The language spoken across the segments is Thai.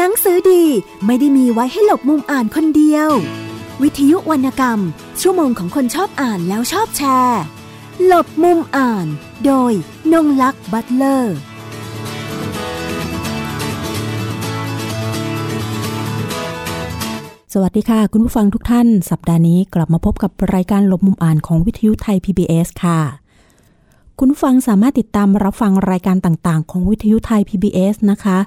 หนังสือดีไม่ได้มีไว้ให้หลบมุมอ่านคนเดียว วิทยุวรรณกรรม ชั่วโมงของคนชอบอ่านแล้วชอบแชร์ หลบมุมอ่าน โดยนงลักษ์บัตเลอร์สวัสดีค่ะ คุณผู้ฟังทุกท่าน สัปดาห์นี้กลับมาพบกับรายการหลบมุมอ่านของวิทยุไทย PBS ค่ะ คุณฟังสามารถติดตามรับฟังรายการต่างๆ ของวิทยุไทย PBS นะคะ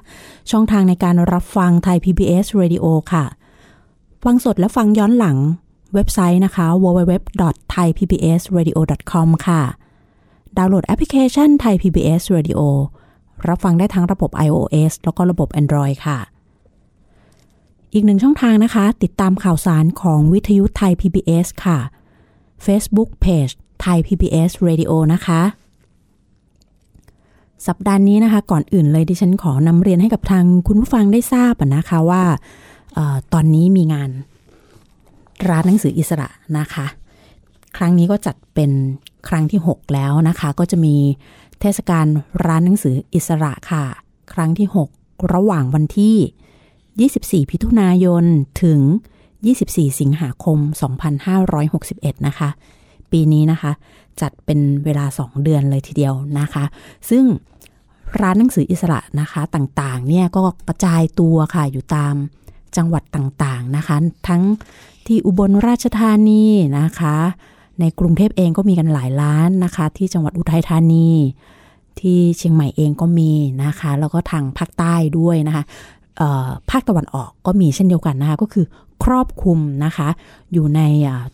ช่องทางในการรับฟังไทย PBS Radio ค่ะ ฟังสดและฟังย้อนหลัง เว็บไซต์นะคะ www.thaipbsradio.com ค่ะ ดาวน์โหลดแอปพลิเคชันไทย PBS Radio รับฟังได้ทั้งระบบ iOS แล้วก็ระบบ Android ค่ะ อีกหนึ่งช่องทางนะคะ ติดตามข่าวสารของวิทยุไทย PBS ค่ะ Facebook Page ไทย PBS Radio นะคะ สัปดาห์นี้นะคะ ก่อนอื่นเลยดิฉันขอนำเรียนให้กับทางคุณผู้ฟังได้ทราบนะคะว่าออตอนนี้มีงานร้านหนังสืออิสระนะคะ ครั้งนี้ก็จัดเป็นครั้งที่ 6 แล้วนะคะ ก็จะมีเทศกาลร้านหนังสืออิสระค่ะ ครั้งที่ 6 ระหว่างวันที่ 24 พิถุนายน ถึง 24 สิงหาคม 2561 นะคะ ปีนี้นะคะ จัดเป็นเวลา 2 เดือนเลยทีเดียวนะคะ ซึ่ง ร้านหนังสืออิสระนะคะ ต่างๆ เนี่ยก็กระจายตัวค่ะอยู่ตามจังหวัดต่างๆนะคะ ทั้งที่อุบลราชธานีนะคะ ในกรุงเทพเองก็มีกันหลายร้านนะคะ ที่จังหวัดอุทัยธานี ที่เชียงใหม่เองก็มีนะคะ แล้วก็ทางภาคใต้ด้วยนะคะภาคตะวันออกก็มีเช่นเดียวกันนะคะ ก็คือ ครอบคลุมนะคะ อยู่ใน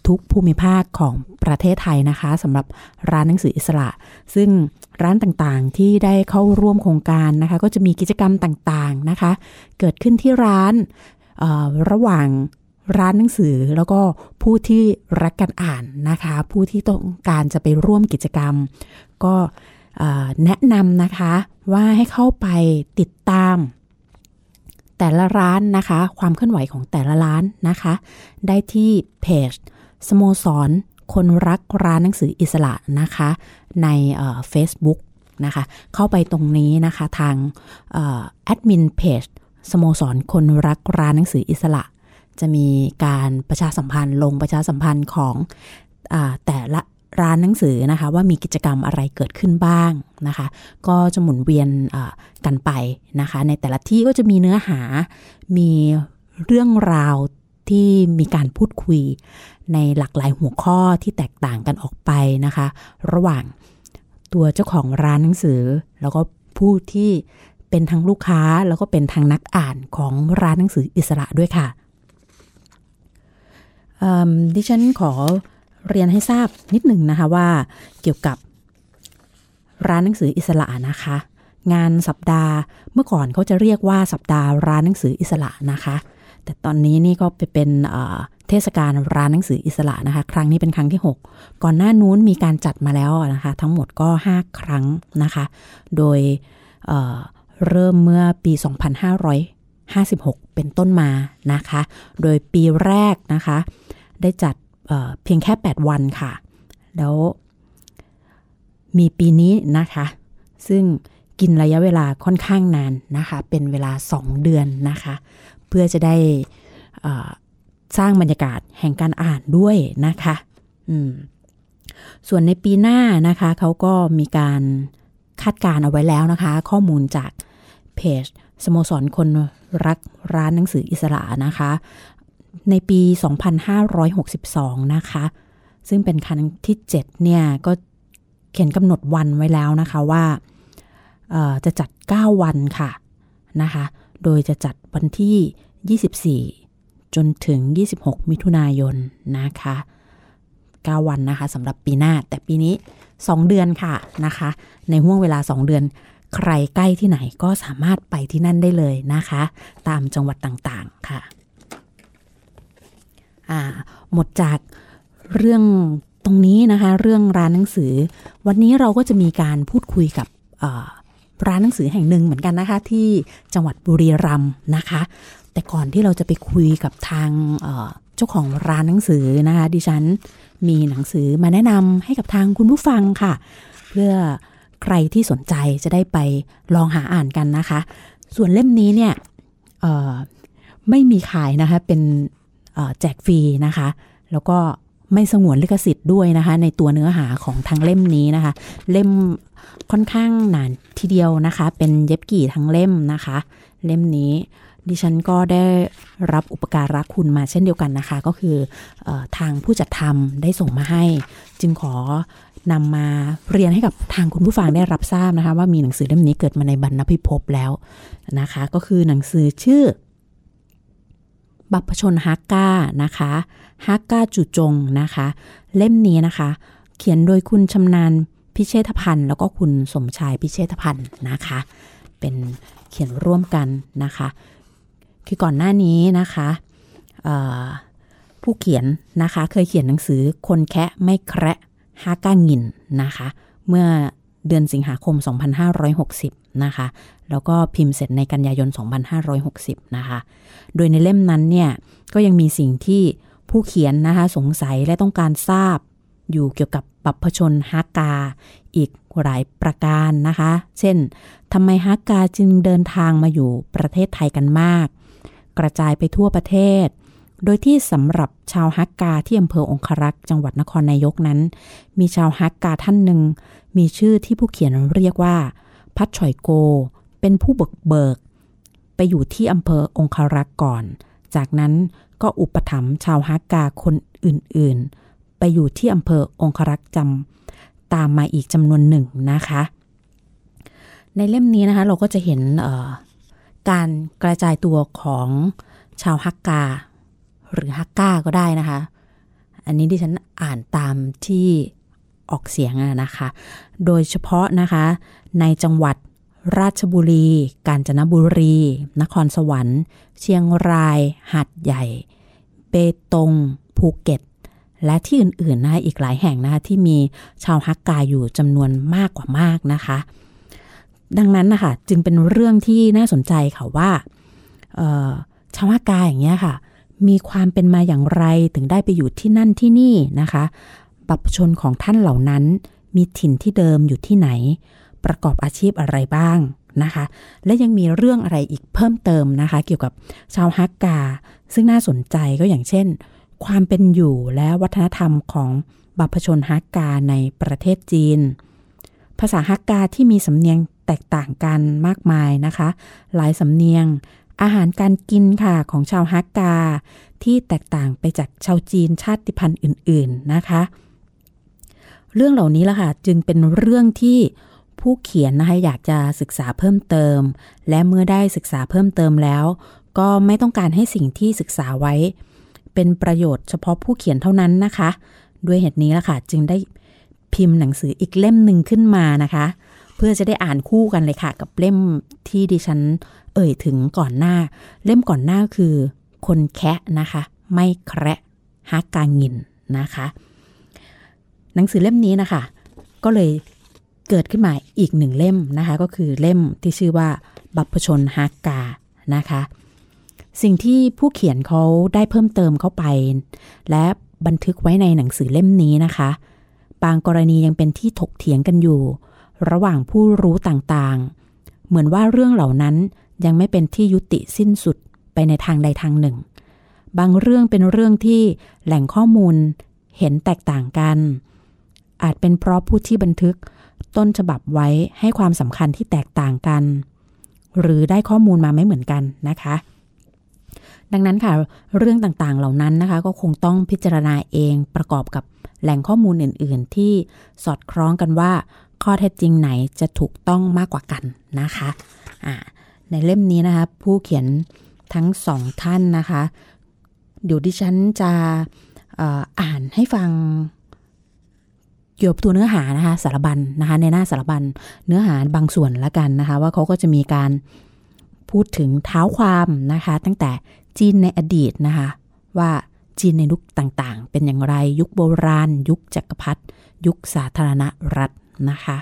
ทุกภูมิภาคของประเทศไทยนะคะสำหรับร้านหนังสืออิสระ ซึ่งร้านต่างๆที่ได้เข้าร่วมโครงการนะคะ ก็จะมีกิจกรรมต่างๆนะคะ เกิดขึ้นที่ร้านระหว่างร้านหนังสือแล้วก็ผู้ที่รักการอ่านนะคะ ผู้ที่ต้องการจะไปร่วมกิจกรรม ก็แนะนำนะคะว่าให้เข้าไปติดตาม แต่ละร้านนะคะ ความเคลื่อนไหวของแต่ละร้านนะคะ ได้ที่เพจสโมสร คนรักร้านหนังสืออิสระนะคะ ในเฟซบุ๊กนะคะ เข้าไปตรงนี้นะคะทางแอดมินเพจสโมสร คนรักร้านหนังสืออิสระ จะมีการประชาสัมพันธ์ลงประชาสัมพันธ์ของอแต่ละ ร้านหนังสือนะคะ ว่ามีกิจกรรมอะไรเกิดขึ้นบ้างนะคะ ก็จะหมุนเวียนกันไปนะคะ ในแต่ละที่ก็จะมีเนื้อหา มีเรื่องราวที่มีการพูดคุยในหลากหลายหัวข้อที่แตกต่างกันออกไปนะคะ ระหว่างตัวเจ้าของร้านหนังสือ แล้วก็ผู้ที่เป็นทั้งลูกค้าแล้วก็เป็นทั้งนักอ่านของร้านหนังสืออิสระด้วยค่ะดิฉันขอ เรียนให้ทราบนิดหนึ่งนะคะว่าเกี่ยวกับร้านหนังสืออิสระนะคะ งานสัปดาห์เมื่อก่อนเขาจะเรียกว่าสัปดาห์ร้านหนังสืออิสระนะคะ แต่ตอนนี้นี่ก็ไปเป็นเทศกาลร้านหนังสืออิสระนะคะ ครั้งนี้เป็นครั้งที่ 6 ก่อนหน้านู้นมีการจัดมาแล้วนะคะ ทั้งหมดก็ 5 ครั้งนะคะ โดยเริ่มเมื่อปี 2556 เป็นต้นมานะคะ โดยปีแรกนะคะ ได้จัด เพียงแค่ 8 วันค่ะ แล้วมีปีนี้นะคะ ซึ่งกินระยะเวลาค่อนข้างนานนะคะ เป็นเวลา 2 เดือนนะคะ เพื่อจะได้สร้างบรรยากาศแห่งการอ่านด้วยนะคะส่วนในปีหน้านะคะเขาก็มีการคาดการเอาไว้แล้วนะคะ ข้อมูลจากเพจสโมสรคนรักร้านหนังสืออิสระนะคะ ในปี 2562 นะคะ ซึ่งเป็นครั้งที่ 7 เนี่ย ก็เขียนกำหนดวันไว้แล้วนะคะว่าจะจัด 9 วันค่ะนะคะ โดยจะจัดวันที่ 24 จนถึง 26 มิถุนายนนะคะ 9 วันนะคะสำหรับปีหน้า แต่ปีนี้ 2 เดือนค่ะนะคะ ในห่วงเวลา 2 เดือน ใครใกล้ที่ไหนก็สามารถไปที่นั่นได้เลยนะคะ ตามจังหวัดต่างๆค่ะ หมดจากเรื่องตรงนี้นะคะ เรื่องร้านหนังสือ วันนี้เราก็จะมีการพูดคุยกับร้านหนังสือแห่งหนึ่งเหมือนกันนะคะ ที่จังหวัดบุรีรัมย์นะคะ แต่ก่อนที่เราจะไปคุยกับทางเจ้าของร้านหนังสือนะคะ ดิฉันมีหนังสือมาแนะนำให้กับทางคุณผู้ฟังค่ะ เพื่อใครที่สนใจจะได้ไปลองหาอ่านกันนะคะ ส่วนเล่มนี้เนี่ยไม่มีขายนะคะ เป็น แจกฟรีนะคะ แล้วก็ไม่สงวนลิขสิทธิ์ด้วยนะคะ ในตัวเนื้อหาของทั้งเล่มนี้นะคะ เล่มค่อนข้างหนานทีเดียวนะคะ เป็นเย็บกี่ทั้งเล่มนะคะ เล่มนี้ดิฉันก็ได้รับอุปการะคุณมาเช่นเดียวกันนะคะ ก็คือเออทางผู้จัดทำได้ส่งมาให้ จึงขอนำมาเรียนให้กับทางคุณผู้ฟังได้รับทราบนะคะ ว่ามีหนังสือเล่มนี้เกิดมาในบรรณพิภพแล้วนะคะ ก็คือหนังสือชื่อ บัพพชนฮักกานะคะฮักกาจุจงนะคะ เล่มนี้นะคะ เขียนโดยคุณชำนาญพิเชษพันธ์แล้วก็คุณสมชายพิเชษพันธ์นะคะ เป็นเขียนร่วมกันนะคะ คือก่อนหน้านี้นะคะผู้เขียนนะคะ เคยเขียนหนังสือคนแคะไม่แคระฮาก้างินนะคะ เมื่อเดือนสิงหาคม 2560 นะคะ แล้วก็พิมพ์เสร็จในกันยายน 2560 นะคะ โดยในเล่มนั้นเนี่ยก็ยังมีสิ่งที่ผู้เขียนนะคะสงสัยและต้องการทราบ อยู่เกี่ยวกับบัพพชนฮากา อีกหลายประการนะคะ เช่นทำไมฮากาจึงเดินทางมาอยู่ประเทศไทยกันมาก กระจายไปทั่วประเทศ โดยที่สำหรับชาวฮักกาที่อำเภอองครักษ์จังหวัดนครนายกนั้น มีชาวฮักกาท่านหนึ่งมีชื่อที่ผู้เขียนเรียกว่า พัดฉอยโก เป็นผู้เบิกเบิก ไปอยู่ที่อำเภอองครักษ์ก่อน จากนั้นก็อุปถัมภ์ชาวฮักกาคนอื่นๆ ไปอยู่ที่อำเภอองครักษ์จำตามมาอีกจำนวนหนึ่งนะคะ ในเล่มนี้นะคะเราก็จะเห็นการกระจายตัวของชาวฮักกา หรือฮักกาก็ได้นะคะ อันนี้ดิฉันอ่านตามที่ออกเสียงนะคะ โดยเฉพาะนะคะ ในจังหวัด ราชบุรี กาญจนบุรี นครสวรรค์ เชียงราย หาดใหญ่ เปตง ภูเก็ต และที่อื่นๆนะคะอีกหลายแห่งนะคะที่มีชาวฮักกาอยู่จำนวนมากกว่ามากนะคะ ดังนั้นนะคะจึงเป็นเรื่องที่น่าสนใจค่ะว่าชาวฮักกาอย่างเงี้ยค่ะ มีความเป็นมาอย่างไรถึงได้ไปอยู่ที่นั่นที่นี่นะคะบัพชนของท่านเหล่านั้นมีถิ่นที่เดิมอยู่ที่ไหน ประกอบอาชีพอะไรบ้างนะคะ และยังมีเรื่องอะไรอีกเพิ่มเติมนะคะ เกี่ยวกับชาวฮักกา ซึ่งน่าสนใจก็อย่างเช่น ความเป็นอยู่และวัฒนธรรมของบัพชนฮักกาในประเทศจีน ภาษาฮักกาที่มีสำเนียงแตกต่างกันมากมายนะคะ หลายสำเนียง อาหารการกินค่ะของชาวฮักกา ที่แตกต่างไปจากชาวจีนชาติพันธุ์อื่น ๆนะคะ เรื่องเหล่านี้ละค่ะจึงเป็นเรื่องที่ ผู้เขียนนะคะอยากจะศึกษาเพิ่มเติม และเมื่อได้ศึกษาเพิ่มเติมแล้ว ก็ไม่ต้องการให้สิ่งที่ศึกษาไว้ เป็นประโยชน์เฉพาะผู้เขียนเท่านั้นนะคะ ด้วยเหตุนี้ละค่ะ จึงได้พิมพ์หนังสืออีกเล่มหนึ่งขึ้นมานะคะ เพื่อจะได้อ่านคู่กันเลยค่ะ กับเล่มที่ดิฉันเอ่ยถึงก่อนหน้า เล่มก่อนหน้าคือ คนแคะนะคะ ไม่แคระฮักกางินนะคะ หนังสือเล่มนี้นะคะ ก็เลย เกิดขึ้นมาอีกหนึ่งเล่มนะคะ ก็คือเล่มที่ชื่อว่า บัพชนฮักกานะคะ สิ่งที่ผู้เขียนเขาได้เพิ่มเติมเข้าไป และบันทึกไว้ในหนังสือเล่มนี้นะคะ บางกรณียังเป็นที่ถกเถียงกันอยู่ ระหว่างผู้รู้ต่างๆ เหมือนว่าเรื่องเหล่านั้นยังไม่เป็นที่ยุติสิ้นสุดไปในทางใดทางหนึ่ง บางเรื่องเป็นเรื่องที่แหล่งข้อมูลเห็นแตกต่างกัน อาจเป็นเพราะผู้ที่บันทึก ต้นฉบับไว้ให้ความสำคัญที่แตกต่างกัน หรือได้ข้อมูลมาไม่เหมือนกันนะคะ ดังนั้นค่ะเรื่องต่างๆเหล่านั้นนะคะ ก็คงต้องพิจารณาเองประกอบกับแหล่งข้อมูลอื่น ๆ ที่สอดคล้องกันว่า ข้อเท็จจริงไหนจะถูกต้องมากกว่ากันนะคะะในเล่มนี้นะคะ ผู้เขียนทั้งสองท่านนะคะ เดี๋ยวดิฉันจะอ่านให้ฟัง เกี่ยวกับตัวเนื้อหานะคะสารบัญนะคะในหน้าสารบัญเนื้อหาบางส่วนละกันนะคะ ว่าเขาก็จะมีการพูดถึงเท้าความนะคะ ตั้งแต่จีนในอดีตนะคะ ว่าจีนในยุคต่างๆ เป็นอย่างไรยุคโบราณ ยุคจักรพรรดิยุคสาธารณรัฐนะคะ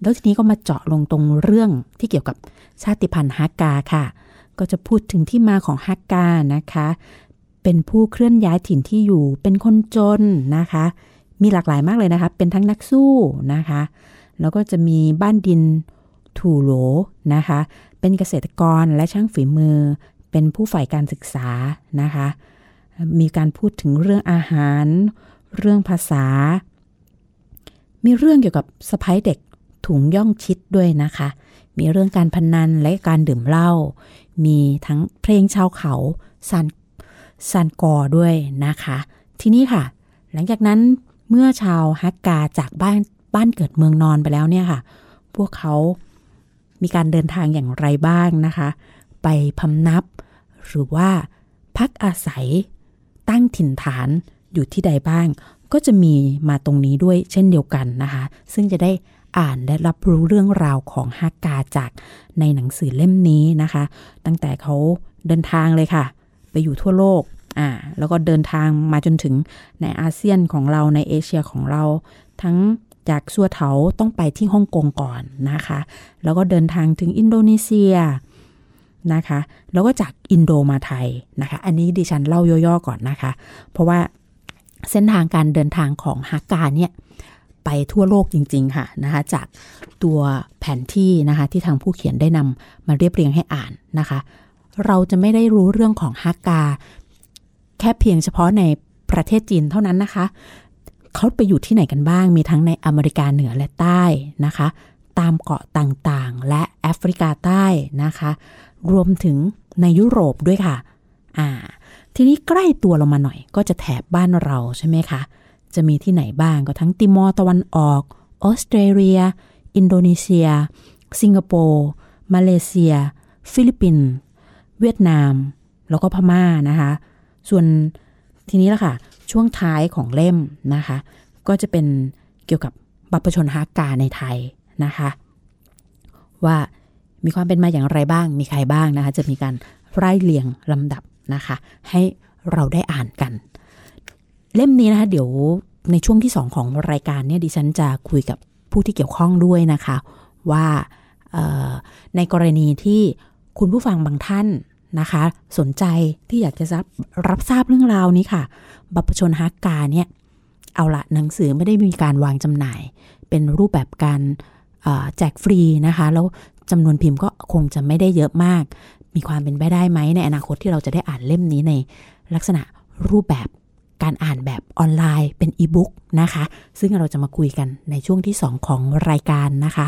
แล้วทีนี้ก็มาเจาะลงตรงเรื่องที่เกี่ยวกับชาติพันธุ์ฮักกาค่ะ ก็จะพูดถึงที่มาของฮักกานะคะ เป็นผู้เคลื่อนย้ายถิ่นที่อยู่เป็นคนจนนะคะ มีหลากหลายมากเลยนะคะ เป็นทั้งนักสู้นะคะ แล้วก็จะมีบ้านดินทูโหลนะคะ เป็นเกษตรกรและช่างฝีมือ เป็นผู้ฝ่ายการศึกษานะคะ มีการพูดถึงเรื่องอาหาร เรื่องภาษา มีเรื่องเกี่ยวกับสะพ้ายเด็กถุงย่องชิดด้วยนะคะ มีเรื่องการพนันและการดื่มเหล้า มีทั้งเพลงชาวเขาซันซันกอด้วยนะคะ ทีนี้ค่ะ หลังจากนั้น เมื่อชาวฮักกาจากบ้านบ้านเกิดเมืองนอนไปแล้วเนี่ยค่ะ พวกเขามีการเดินทางอย่างไรบ้างนะคะ ไปพำนับ หรือว่าพักอาศัยตั้งถิ่นฐานอยู่ที่ใดบ้าง ก็จะมีมาตรงนี้ด้วยเช่นเดียวกันนะคะ ซึ่งจะได้อ่านและรับรู้เรื่องราวของฮักกาจากในหนังสือเล่มนี้นะคะ ตั้งแต่เขาเดินทางเลยค่ะ ไปอยู่ทั่วโลก อ่าแล้วก็เดินทางมาจนถึงในอาเซียนของเราในเอเชียของเราทั้งจากซัวเถาต้องไปที่ฮ่องกงก่อนนะคะ แล้วก็เดินทางถึงอินโดนีเซียนะคะ แล้วก็จากอินโดมาไทยนะคะ อันนี้ดิฉันเล่าย่อๆก่อนนะคะ เพราะว่าเส้นทางการเดินทางของฮักกาเนี่ยไปทั่วโลกจริง ๆ ค่ะนะคะจากตัวแผนที่นะคะที่ทางผู้เขียนได้นำมาเรียบเรียงให้อ่านนะคะ เราจะไม่ได้รู้เรื่องของฮักกา แค่เพียงเฉพาะในประเทศจีนเท่านั้นนะคะ เขาไปอยู่ที่ไหนกันบ้าง มีทั้งในอเมริกาเหนือและใต้นะคะ ตามเกาะต่างๆ และแอฟริกาใต้นะคะ รวมถึงในยุโรปด้วยค่ะ อ่า ทีนี้ใกล้ตัวเรามาหน่อยก็จะแถบบ้านเราใช่ไหมคะ จะมีที่ไหนบ้างก็ทั้งติมอร์ตะวันออก ออสเตรเลีย อินโดนีเซีย สิงคโปร์ มาเลเซีย ฟิลิปปินส์ เวียดนาม แล้วก็พม่านะคะ ส่วนทีนี้ละค่ะ ช่วงท้ายของเล่มนะคะ ก็จะเป็นเกี่ยวกับบรรพชนฮากกาในไทยนะคะ ว่ามีความเป็นมาอย่างไรบ้าง มีใครบ้างนะคะ จะมีการไล่เรียงลำดับนะคะ ให้เราได้อ่านกัน เล่มนี้นะคะ เดี๋ยวในช่วงที่สองของรายการเนี่ยดิฉันจะคุยกับผู้ที่เกี่ยวข้องด้วยนะคะ ว่าในกรณีที่คุณผู้ฟังบางท่าน นะคะ สนใจที่อยากจะรับรับทราบเรื่องราวนี้ค่ะ บัพชนฮักกาเนี่ยเอาละหนังสือไม่ได้มีการวางจำหน่าย เป็นรูปแบบการแจกฟรีนะคะ แล้วจำนวนพิมพ์ก็คงจะไม่ได้เยอะมาก มีความเป็นไปได้ไหมในอนาคตที่เราจะได้อ่านเล่มนี้ในลักษณะรูปแบบการอ่านแบบออนไลน์เป็นอีบุ๊กนะคะ ซึ่งเราจะมาคุยกันในช่วงที่ 2 ของรายการนะคะ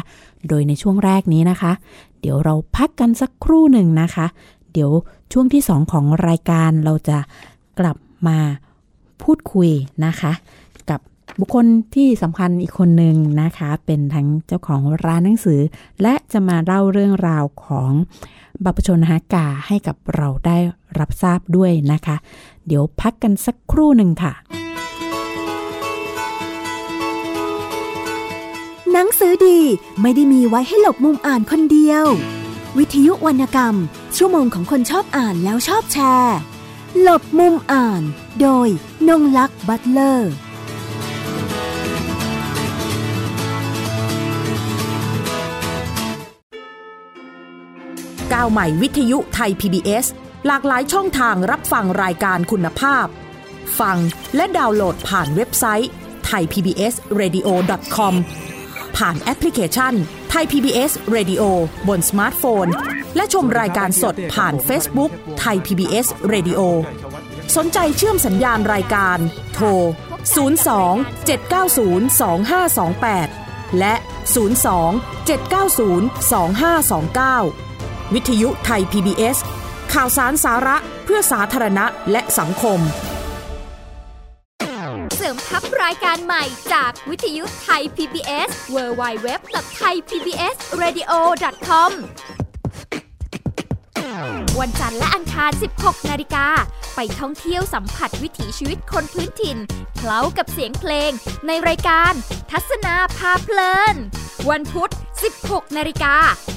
โดยในช่วงแรกนี้นะคะ เดี๋ยวเราพักกันสักครู่หนึ่งนะคะ เดี๋ยวช่วงที่ 2 ของรายการเราจะกลับมาพูดคุยนะคะ กับบุคคลที่สำคัญอีกคนหนึ่งนะคะ เป็นทั้งเจ้าของร้านหนังสือ และจะมาเล่าเรื่องราวของบัพชนหากาให้กับเราได้รับทราบด้วยนะคะ เดี๋ยวพักกันสักครู่หนึ่งค่ะ หนังสือดีไม่ได้มีไว้ให้หลบมุมอ่านคนเดียว วิทยุวรรณกรรม ชั่วโมงของคนชอบอ่านแล้วชอบแชร์ หลบมุมอ่าน โดยนงลักษ์บัตเลอร์ ก้าวใหม่วิทยุไทย PBS หลากหลายช่องทางรับฟังรายการคุณภาพ ฟังและดาวน์โหลดผ่านเว็บไซต์ thaipbsradio.com ผ่านแอปพลิเคชัน Thai PBS Radio บนสมาร์ทโฟน และชมรายการสดผ่าน Facebook Thai PBS Radio สนใจเชื่อมสัญญาณรายการ โทร 02 790 2528 และ 02 790 2529 วิทยุไทย PBS ข่าวสารสาระเพื่อสาธารณะและสังคม ทับรายการใหม่จากวิทยุไทย PBS www.thaipbsradio.com วันจันทร์และอังคาร 16 นาฬิกา ไปท่องเที่ยวสัมผัสวิถีชีวิตคนพื้นถิ่น เคล้ากับเสียงเพลง ในรายการ ทัศนาพาเพลิน วันพุธ 16 นาฬิกา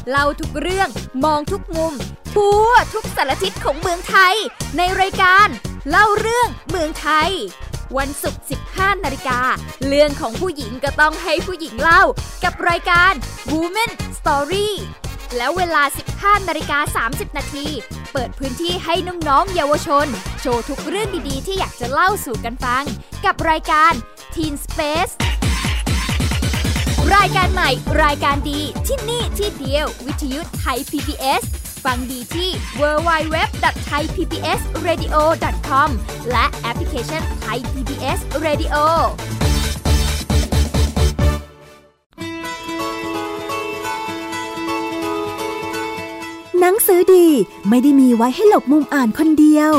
เล่าทุกเรื่อง มองทุกมุม ทั่วทุกสารทิศของเมืองไทย ในรายการ เล่าเรื่องเมืองไทย วันศุกร์ 15 นาฬิกา เรื่องของผู้หญิงก็ต้องให้ผู้หญิงเล่า กับรายการ Women Story แล้วเวลา 15 นาฬิกา 30 นาที เปิดพื้นที่ให้น้องๆ เยาวชน โชว์ทุกเรื่องดีๆ ที่อยากจะเล่าสู่กันฟัง กับรายการ Teen Space รายการใหม่ รายการดีที่นี่ที่เดียว วิทยุไทย PBS ฟังดีที่ www.thaipbsradio.com และแอปพลิเคชัน Thai PBS Radio หนังสือดีไม่ได้มีไว้ให้หลบมุมอ่านคนเดียว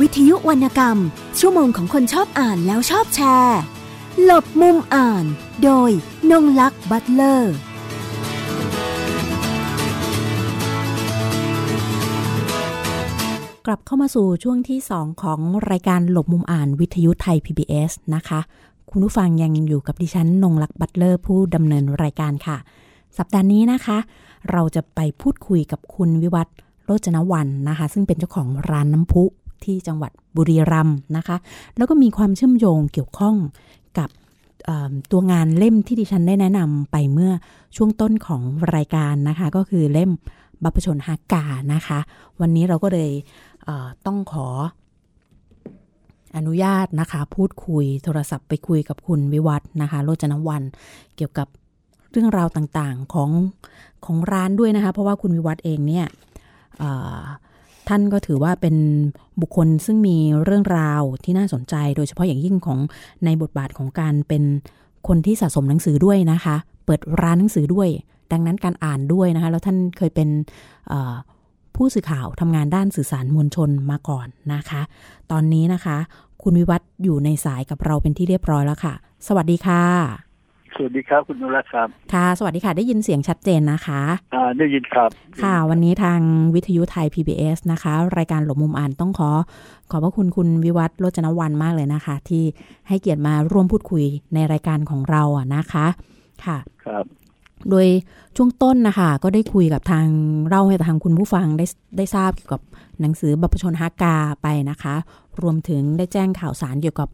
วิทยุวรรณกรรม ชั่วโมงของคนชอบอ่านแล้วชอบแชร์ หลบมุมอ่าน โดยนงลักษ์บัตเลอร์ กลับเข้ามาสู่ช่วงที่ 2 ของรายการหลบมุมอ่านวิทยุไทย PBS นะคะ คุณผู้ฟังยังอยู่กับดิฉันนงลักษ์บัตเลอร์ผู้ดำเนินรายการค่ะ สัปดาห์นี้นะคะ เราจะไปพูดคุยกับคุณวิวัฒน์โรจนวันนะคะ ซึ่งเป็นเจ้าของร้านน้ำพุที่จังหวัดบุรีรัมย์นะคะ แล้วก็มีความเชื่อมโยงเกี่ยวข้องกับตัวงานเล่มที่ดิฉันได้แนะนำไปเมื่อช่วงต้นของรายการนะคะ ก็คือเล่มบัพชนฮักกานะคะ วันนี้เราก็เลย ต้องขออนุญาตนะคะพูดคุยโทรศัพท์ไปคุยกับคุณวิวัฒน์นะคะโรจนวันเกี่ยวกับเรื่องราวต่างๆของของร้านด้วยนะคะเพราะว่าคุณวิวัฒเองเนี่ยท่านก็ถือว่าเป็นบุคคลซึ่งมีเรื่องราวที่น่าสนใจ โดยเฉพาะอย่างยิ่งของในบทบาทของการเป็นคนที่สะสมหนังสือด้วยนะคะ เปิดร้านหนังสือด้วย ดังนั้นการอ่านด้วยนะคะแล้วท่านเคยเป็น ผู้สื่อข่าวทำงานด้านสื่อสารมวลชนมาก่อนนะคะ ตอนนี้นะคะ คุณวิวัฒน์อยู่ในสายกับเราเป็นที่เรียบร้อยแล้วค่ะ สวัสดีค่ะ สวัสดีครับคุณนุรัตน์ครับ ค่ะ สวัสดีค่ะ ได้ยินเสียงชัดเจนนะคะ อ่า ได้ยินครับ ค่ะ วันนี้ทางวิทยุไทย PBS นะคะ รายการหลบมุมอ่านต้องขอ ขอบพระคุณคุณวิวัฒน์โรจนวันมากเลยนะคะ ที่ให้เกียรติมาร่วมพูดคุยในรายการของเราอะนะคะ ค่ะ ครับ โดยช่วงต้นนะคะก็ได้คุยกับทางเล่าให้ทางคุณผู้ฟังได้ได้ทราบเกี่ยวกับหนังสือบัพชนฮักาไปนะคะ รวมถึงได้แจ้งข่าวสารเกี่ยวกับ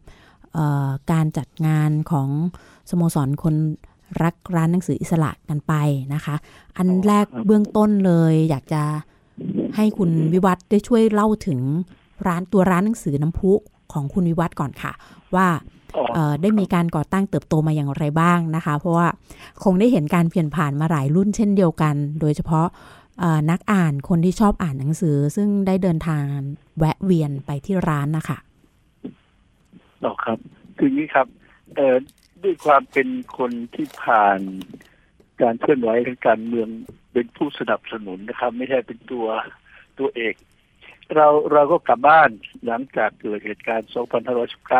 การจัดงานของสโมสรคนรักร้านหนังสืออิสระกันไปนะคะ อันแรกเบื้องต้นเลยอยากจะให้คุณวิวัฒน์ได้ช่วยเล่าถึงร้านตัวร้านหนังสือน้ำพุของคุณวิวัฒน์ก่อนค่ะ ว่า ได้มีการก่อตั้งเติบโตมาอย่างไรบ้างนะคะ เพราะว่าคงได้เห็นการเปลี่ยนผ่านมาหลายรุ่นเช่นเดียวกัน โดยเฉพาะเอ่อนักอ่านคนที่ชอบอ่านหนังสือ ซึ่งได้เดินทางแวะเวียนไปที่ร้านนะคะต่อครับคืออย่างนี้ครับเอ่อด้วยความเป็นคนที่ผ่านการเคลื่อนไหวทางการเมืองเป็นผู้สนับสนุนนะครับ ไม่ใช่เป็นตัวตัวเอก เราเราก็กลับบ้านหลังจากเกิดเหตุการณ์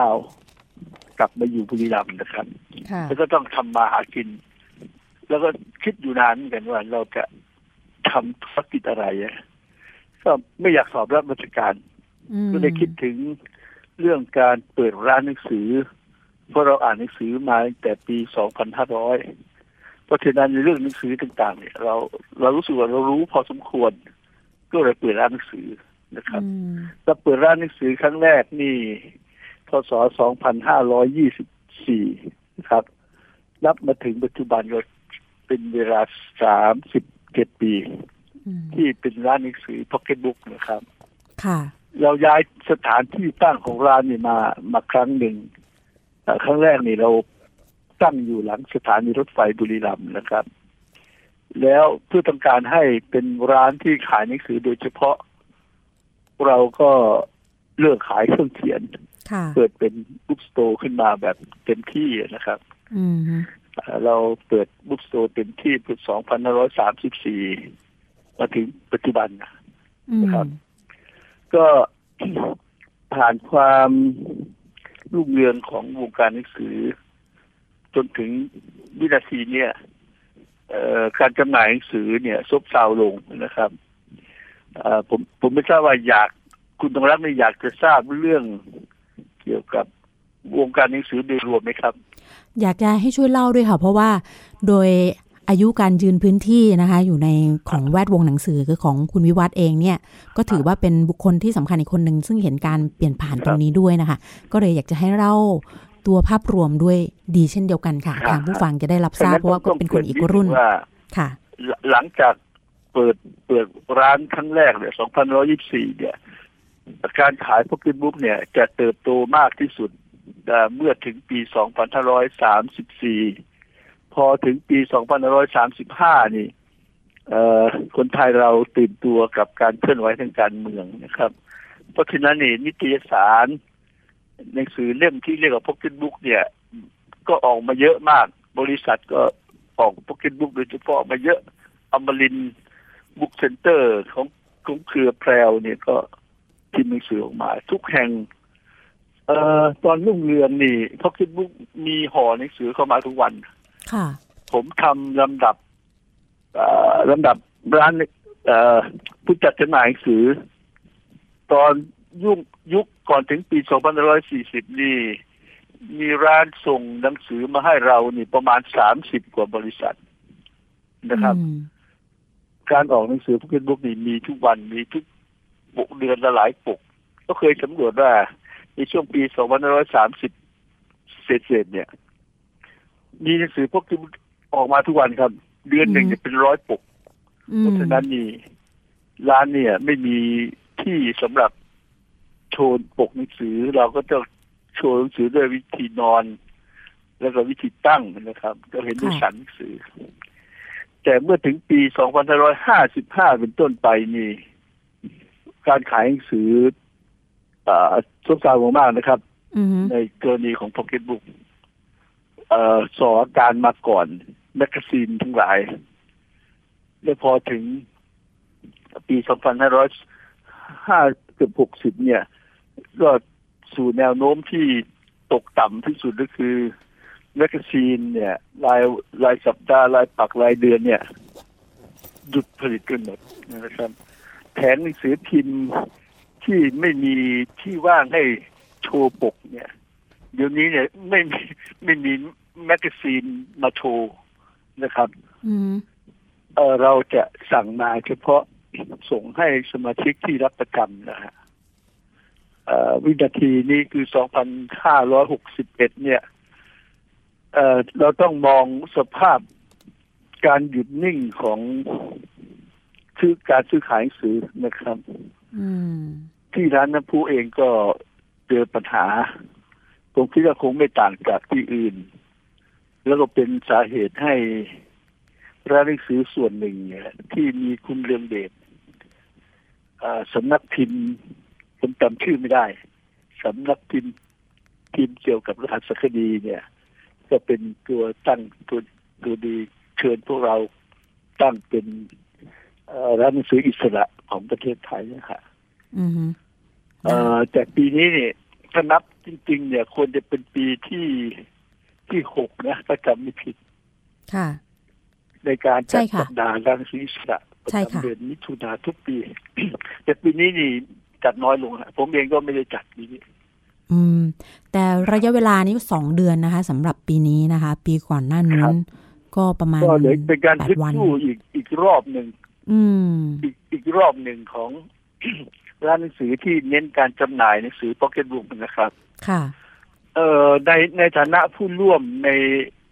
2519 กลับมาอยู่บุรีรัมย์นะครับค่ะแล้วก็ต้องทำมาหากิน แล้วก็คิดอยู่นานเหมือนกันว่าเราจะทำธุรกิจอะไรอะก็ไม่อยากสอบรับราชการก็เลยคิดถึงเรื่องการเปิดร้านหนังสือ เพราะเราอ่านหนังสือมาตั้งแต่ปี 2500 เพราะฉะนั้นในเรื่องหนังสือต่างๆ เนี่ย เราเรารู้สึกว่าเรารู้พอสมควร ก็เลยเปิดร้านหนังสือนะครับอืมเราเปิดร้านหนังสือครั้งแรกนี่ พศ 2524 นะครับ นับมาถึงปัจจุบันก็เป็นเวลา 37 ปีอืมที่เป็นร้านหนังสือ Pocket Book นะครับ ค่ะ เราย้ายสถานที่ตั้งของร้านนี่มามาครั้งหนึ่งเอ่อครั้งแรกนี่เราตั้งอยู่หลังสถานีรถไฟบุรีรัมย์นะครับ แล้วเพื่อต้องการให้เป็นร้านที่ขายหนังสือโดยเฉพาะ เราก็เลือกขายเครื่องเขียนค่ะ เปิดเป็น bookstore ขึ้นมาแบบเต็มที่นะครับอืมเอ่อเราเปิด bookstore เต็มที่ปี2534มาถึงปัจจุบันอืมครับ ก็ผ่านความรุ่งเรืองของวงการหนังสือ จนถึงวินาทีเนี่ยเอ่อการจำหน่ายหนังสือเนี่ยซบเซาลงนะครับเอ่อผมผมไม่ทราบว่าอยากคุณตรงรักเนี่ยอยากจะทราบเรื่อง เกี่ยวกับวงการหนังสือโดยรวมไหมครับ อยากจะให้ช่วยเล่าด้วยค่ะ เพราะว่าโดยอายุการยืนพื้นที่นะคะ อยู่ในของแวดวงหนังสือคือของคุณวิวัฒน์เองเนี่ย ก็ถือว่าเป็นบุคคลที่สำคัญอีกคนหนึ่งซึ่งเห็นการเปลี่ยนผ่านตรงนี้ด้วยนะคะ ก็เลยอยากจะให้เล่าตัวภาพรวมด้วยดีเช่นเดียวกันค่ะครับทางผู้ฟังจะได้รับทราบเพราะว่าก็เป็นคนอีกรุ่นว่าค่ะหลัหลังจากเปิดเปิดร้านครั้งแรกเนี่ย2124 เนี่ย การขายพ็อกเก็ตบุ๊กเนี่ยจะเติบโตมากที่สุดเอ่เมื่อถึงปี 2534พพอถึงปี 2535 นี่เอ่คนไทยเราตื่นตัวกับการเคลื่อนไหวทางการเมืองนะครับ เพราะฉะนั้นนี่นิตยสารหนังสือเล่มที่เรียกว่าพ็อกเก็ตบุ๊กเนี่ย ก็ออกมาเยอะมาก บริษัทก็ออกพ็อกเก็ตบุ๊กโดยเฉพาะมาเยอะอมรินทร์ Book Center ของของเครือแพรวเนี่ยก็ พิมพ์หนังสือออกมา ทุกแห่ง เอ่อตอนรุ่งเรืองนี่พ็อกเก็ตบุ๊กมีห่อหนังสือเข้ามาทุกวัน ค่ะ ผมทำลำดับเอ่อลำดับร้านเอ่อผู้จัดจำหน่ายหนังสือ ตอนยุคยุคก่อนถึงปี 2540 นี่ มีร้านส่งหนังสือมาให้เรานี่ประมาณ 30 กว่าบริษัทนะครับอืมการออกหนังสือพ็อกเก็ตบุ๊กนี่มีทุกวันมีทุก ปกเดือนละหลายปกก็เคยสำรวจว่า ในช่วงปี 2530 เศษๆเนี่ย มีหนังสือพ็อกเก็ตบุ๊กออกมาทุกวันครับ เดือนหนึ่งจะเป็นร้อยปกอืมเพราะฉะนั้นนี่ร้านเนี่ย ไม่มีที่สำหรับโชว์ปกหนังสือ เราก็จะโชว์หนังสือด้วยวิธีนอน แล้วก็วิธีตั้งนะครับ ก็เห็นด้วยสันหนังสือ แต่เมื่อถึงปี 2555 เป็นต้นไปนี่ การขายหนังสืออ่าซบเซามากๆนะครับอืมในกรณีของ Pocket Book เอ่อสออาการมาก่อนแมกกาซีนทั้งหลาย แล้วพอถึงปี2505เกือบ60 เนี่ย ก็สู่แนวโน้มที่ตกต่ำที่สุดก็คือแมกกาซีนเนี่ย รายรายสัปดาห์รายปักษ์รายเดือนเนี่ย หยุดผลิตกันหมดนะครับ แผงหนังสือพิมพ์ที่ไม่มีที่ว่างให้โชว์ปกเนี่ย เดี๋ยวนี้เนี่ยไม่มีไม่มีแมกกาซีนมาโชว์นะครับอืมเออเราจะสั่งมาเฉพาะส่งให้สมาชิกที่รับประจำนะฮะเอ่อวินาทีนี้คือ 2,561 เนี่ยเอ่อเราต้องมองสภาพการหยุดนิ่งของ ซื้อการซื้อขายหนังสือนะครับอืมที่ร้านน้ำพุเองก็เจอปัญหาผมคิดว่าคงไม่ต่างจากที่อื่น แล้วก็เป็นสาเหตุให้ร้านหนังสือส่วนหนึ่งเนี่ยที่มีคุณเรืองเดชอ่าสำนักพิมพ์ผมจำชื่อไม่ได้สำนักพิมพ์พิมพ์เกี่ยวกับรหัสคดีเนี่ย ก็เป็นตัวตั้งตัวตัวดีเชิญพวกเราตั้งเป็นเอ่อ ร้านหนังสืออิสระของประเทศไทยนะฮะอืมเอ่อแต่ปีนี้เนี่ยถ้านับจริง ๆ เนี่ยควรจะเป็นปีที่ที่หกนะถ้าจำไม่ผิด ค่ะ ในการจัใช่ดค่ะสัปดาห์ร้านศีรษะประใช่ค่ะจำเดือนมิถุนาทุกปี แต่ปีนี้นี่จัดน้อยลงฮะผมเองก็ไม่ได้จัดปีนี้อืม แต่ระยะเวลานี้ก็สองเดือนนะคะสำหรับปีนี้นะคะ ปีก่อนหน้านู้นก็ประมาณก็เลยเป็นการแปคิดดวันสู้อีกอีกรอบหนึ่ง อืมอีกอีกรอบหนึ่งของร้านหนังสือที่เน้นการจำหน่ายหนังสือ Pocket Book นะครับ ค่ะ เอ่อในในฐานะผู้ร่วมใน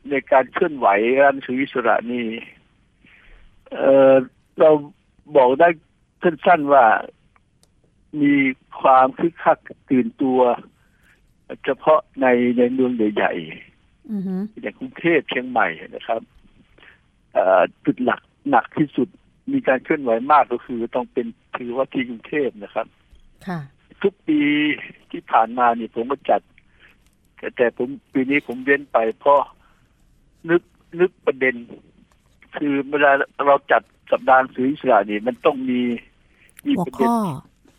ในการเคลื่อนไหวร้านหนังสืออิสระนี่เอ่อเราบอกได้สั้นๆว่ามีความคึกคักตื่นตัว เฉพาะในในเมืองใหญ่อือฮึๆอย่างกรุงเทพเชียงใหม่นะครับเอ่อจุดหลักหนักที่สุด มีการเคลื่อนไหวมากก็คือต้องเป็นถือว่าที่กรุงเทพนะครับ ค่ะ ทุกปีที่ผ่านมานี่ผมก็จัด แต่แต่ผมปีนี้ผมเว้นไปเพราะนึกนึกประเด็น คือเวลาเราจัดสัปดาห์หนังสืออิสระนี่มันต้องมีมีหัวประเด็นข้อ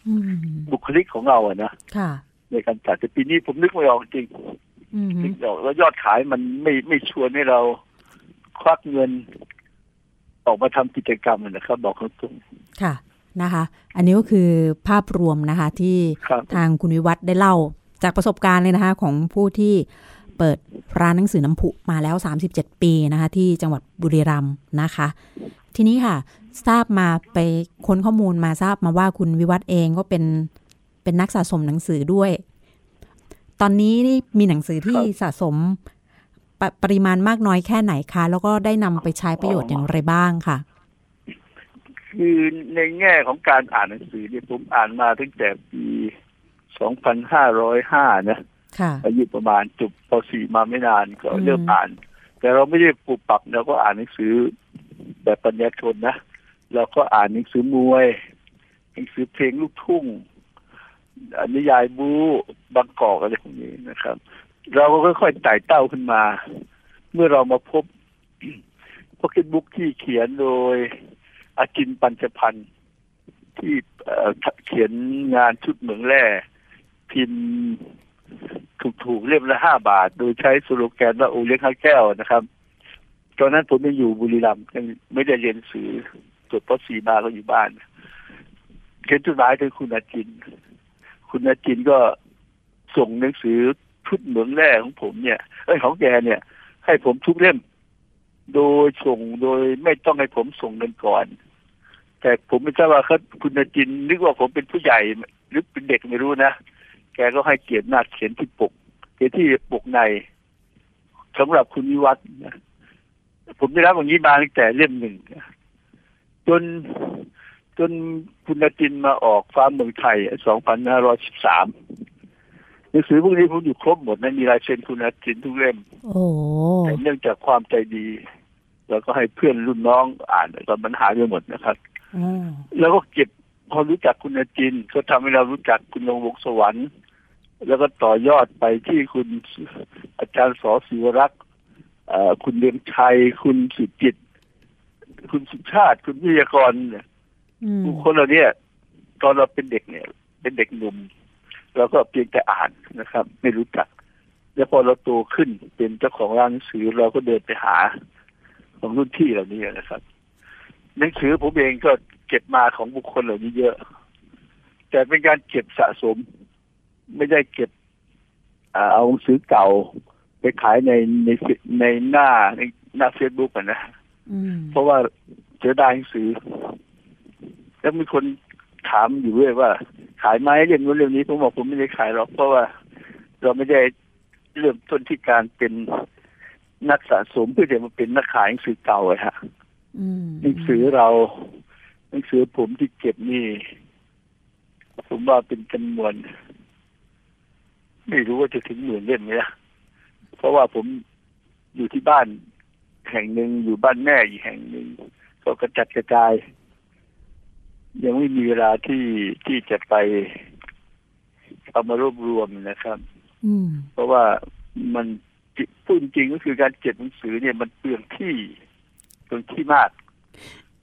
อืมบุคลิกของเราอะนะค่ะ ในการจัดแต่ปีนี้ผมนึกไม่ออกจริงอืมนึกไม่ออกแล้วยอดขายมันไม่ไม่ชวนให้เราควักเงิน ออกมาทำกิจกรรมนะครับ บอกตรงค่ะนะคะ อันนี้ก็คือภาพรวมนะคะ ที่ๆครับทางคุณวิวัฒน์ได้เล่าจากประสบการณ์เลยนะคะ ของผู้ที่เปิดร้านหนังสือน้ำผุมาแล้ว 37 ปีนะคะ ที่จังหวัดบุรีรัมย์นะคะ ทีนี้ค่ะ ทราบมาไปค้นข้อมูลมาทราบมาว่าคุณวิวัฒน์เองก็เป็นเป็นนักสะสมหนังสือด้วย ตอนนี้นี่มีหนังสือที่สะสม ปะปริมาณมากน้อยแค่ไหนคะ แล้วก็ได้นำไปใช้ประโยชน์อย่างไรบ้างค่ะ คือในแง่ของการอ่านหนังสือเนี่ยผมอ่านมาตั้งแต่ปี2505นะค่ะอายุประมาณจบป .4 มาไม่นานก็อืมเริ่มอ่านแแต่เราไม่ได้ปลูกปักเราก็อ่านหนังสือแบบปัญญาชนนะเราก็อ่านหนังสือมวยหนังสือเพลงลูกทุ่งนิยายบูบางกอกอะไรพวกนี้นะครับ เราก็ค่อยๆไต่เต้าขึ้นมา เมื่อเรามาพบพ็อกเก็ตบุ๊กที่เขียนโดยอาจินปัญจพันธ์ที่เขียนงานชุดเหมืองแร่พิมพ์ถูกๆเล่มละห้าบาท โดยใช้สโลแกนว่าโอเลี้ยงข้าแก้วนะครับ ตอนนั้นผมยังอยู่บุรีรัมย์ยังไม่ได้เรียนสือจบปสีมาก็อยู่บ้านเขียนจดหมายถึงคุณอาจิน คุณอาจินก็ส่งหนังสือ ชุดเหมืองแร่ของผมเนี่ยเอ้ยของแกเนี่ย ให้ผมทุกเล่ม โดยส่งโดยไม่ต้องให้ผมส่งเงินก่อน แต่ผมไม่ทราบว่าเขาคุณจินนึกว่าผมเป็นผู้ใหญ่หรือเป็นเด็กไม่รู้นะแกก็ให้เกียรติมากเขียนที่ปกเขียนที่ปกในสำหรับคุณวิวัฒน์นะผมได้รับอย่างนี้มาตั้งแต่เล่มหนึ่งจนจนคุณนจินมาออกฟ้าเมืองไทย 2513ห นังสือพวกนี้ผมอยู่ครบหมดนะมีลายเซ็นคุณนจินทุกเล่มโอ้แต่เนื่องจากความใจดีเราก็ให้เพื่อนรุ่นน้องอ่านตอนมันหายไปหมดนะครับแล้วก็เก็บพอรู้จักคุณนจินก็ทำให้เรารู้จักคุณลงวงสวรรค์ แล้วก็ต่อยอดไปที่คุณอาจารย์สอศิวรักษ์คุณเลียงชัย คุณสุจิต คุณสุชาติ คุณวิทยากรเนี่ยบุคคลเหล่านี้ตอนเราเป็นเด็กเนี่ย เป็นเด็กหนุ่ม เราก็เพียงแต่อ่านนะครับ ไม่รู้จัก แล้วพอเราโตขึ้นเป็นเจ้าของร้านหนังสือเราก็เดินไปหา ของรุ่นที่เหล่านี้นะครับ หนังสือผมเองก็เก็บมาของบุคคลเหล่านี้เยอะ แต่เป็นการเก็บสะสม ไม่ได้เก็บเอาหนังสือเก่าไปขายในในในหน้าในหน้าเฟซบุ๊กนะเพราะว่าเสียดายหนังสือ แล้วมีคน ถามอยู่เรื่อยว่า ขายไหมเรื่องนู้นเรื่องนี้ผมบอกผมไม่ได้ขายหรอกเพราะว่า เราไม่ได้เริ่มต้นที่การเป็นนักสะสมเพื่อจะมาเป็นนักขายหนังสือเก่าเลยฮะหนังสือเราหนังสือผมที่เก็บนี่ ผมว่าเป็นจำนวน ไม่รู้ว่าจะถึงหมื่นเล่มไหมนะเพราะว่าผมอยู่ที่บ้าน แห่งหนึ่งอยู่บ้านแม่อีกแห่งหนึ่งก็กระจัดกระจาย ยังไม่มีเวลาที่ที่จะไปเอามารวบรวมนะครับเพราะว่ามันพูดจริงก็คือการเก็บหนังสือเนี่ยมันเปลืองที่เปลืองที่มาก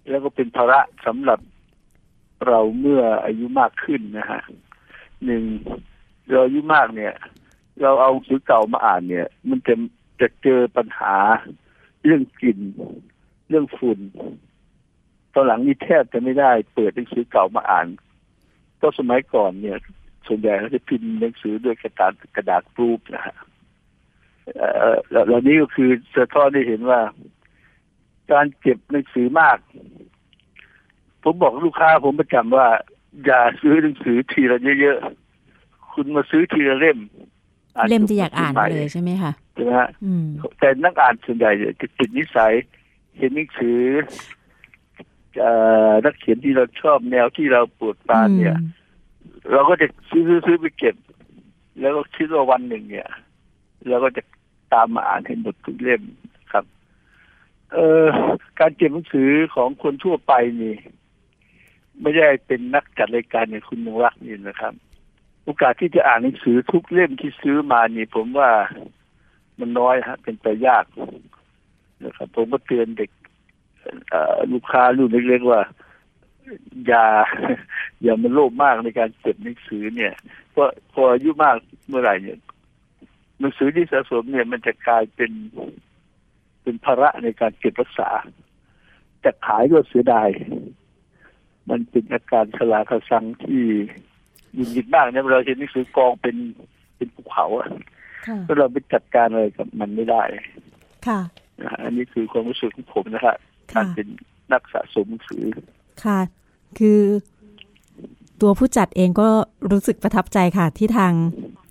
แล้วก็เป็นภาระสำหรับเราเมื่ออายุมากขึ้นนะฮะหนึ่งเราอายุมากเนี่ย เราเอาสือเก่ามาอ่านเนี่ย มันจะจะเจอปัญหาเรื่องกลิ่น เรื่องฝุ่น ตอนหลังนี่แทบจะไม่ได้เปิดหนังสือเก่ามาอ่าน ก็สมัยก่อนเนี่ย ส่วนใหญ่เขาจะพิมพ์หนังสือด้วยกระดาษกระดาษปรูปนะฮะแล้วนี้ก็คือสะท้อนได้เห็นว่า การเก็บหนังสือมาก ผมบอกลูกค้าผมประจำว่า อย่าซื้อหนังสือทีละเยอะคุณมาซื้อทีละเล่ม เล่มที่อยากอ่านเลยใช่ไหมคะใช่ไหมฮะแต่นักอ่านส่วนใหญ่จะติดนิสัยเห็นหนังสือ นักเขียนที่เราชอบแนวที่เราปวดปานเนี่ย เราก็จะซื้อซื้อไปเก็บ แล้วก็คิดว่าวันหนึ่งเนี่ยเราก็จะตามมาอ่านให้หมดทุกเล่มครับ เอ่อการเก็บหนังสือของคนทั่วไปนี่ ไม่ได้เป็นนักจัดรายการอย่างคุณนงรักนี่นะครับ โอกาสที่จะอ่านหนังสือทุกเล่มที่ซื้อมานี่ ผมว่ามันน้อยฮะ เป็นไปยากนะครับผมก็เตือนเด็ก ลูกค้ารุ่นเล็กๆว่า อย่าอย่ามันโลภมากในการเก็บหนังสือเนี่ยเพราะพออายุมากเมื่อไหร่เนี่ยหนังสือที่สะสมเนี่ยมันจะกลายเป็นเป็นภาระในการเก็บรักษา จะขายก็เสียดาย มันเป็นอาการชลาคสังที่ยินยินมากเนี่ยเราเห็นหนังสือกองเป็นเป็นภูเขาอะก็เราไปจัดการอะไรกับมันไม่ได้ค่ะอันนี้คือความรู้สึกของผมนะครั บการเป็นนักสะสมหนังสือ ค่ะ คือตัวผู้จัดเองก็รู้สึกประทับใจค่ะ ที่ทาง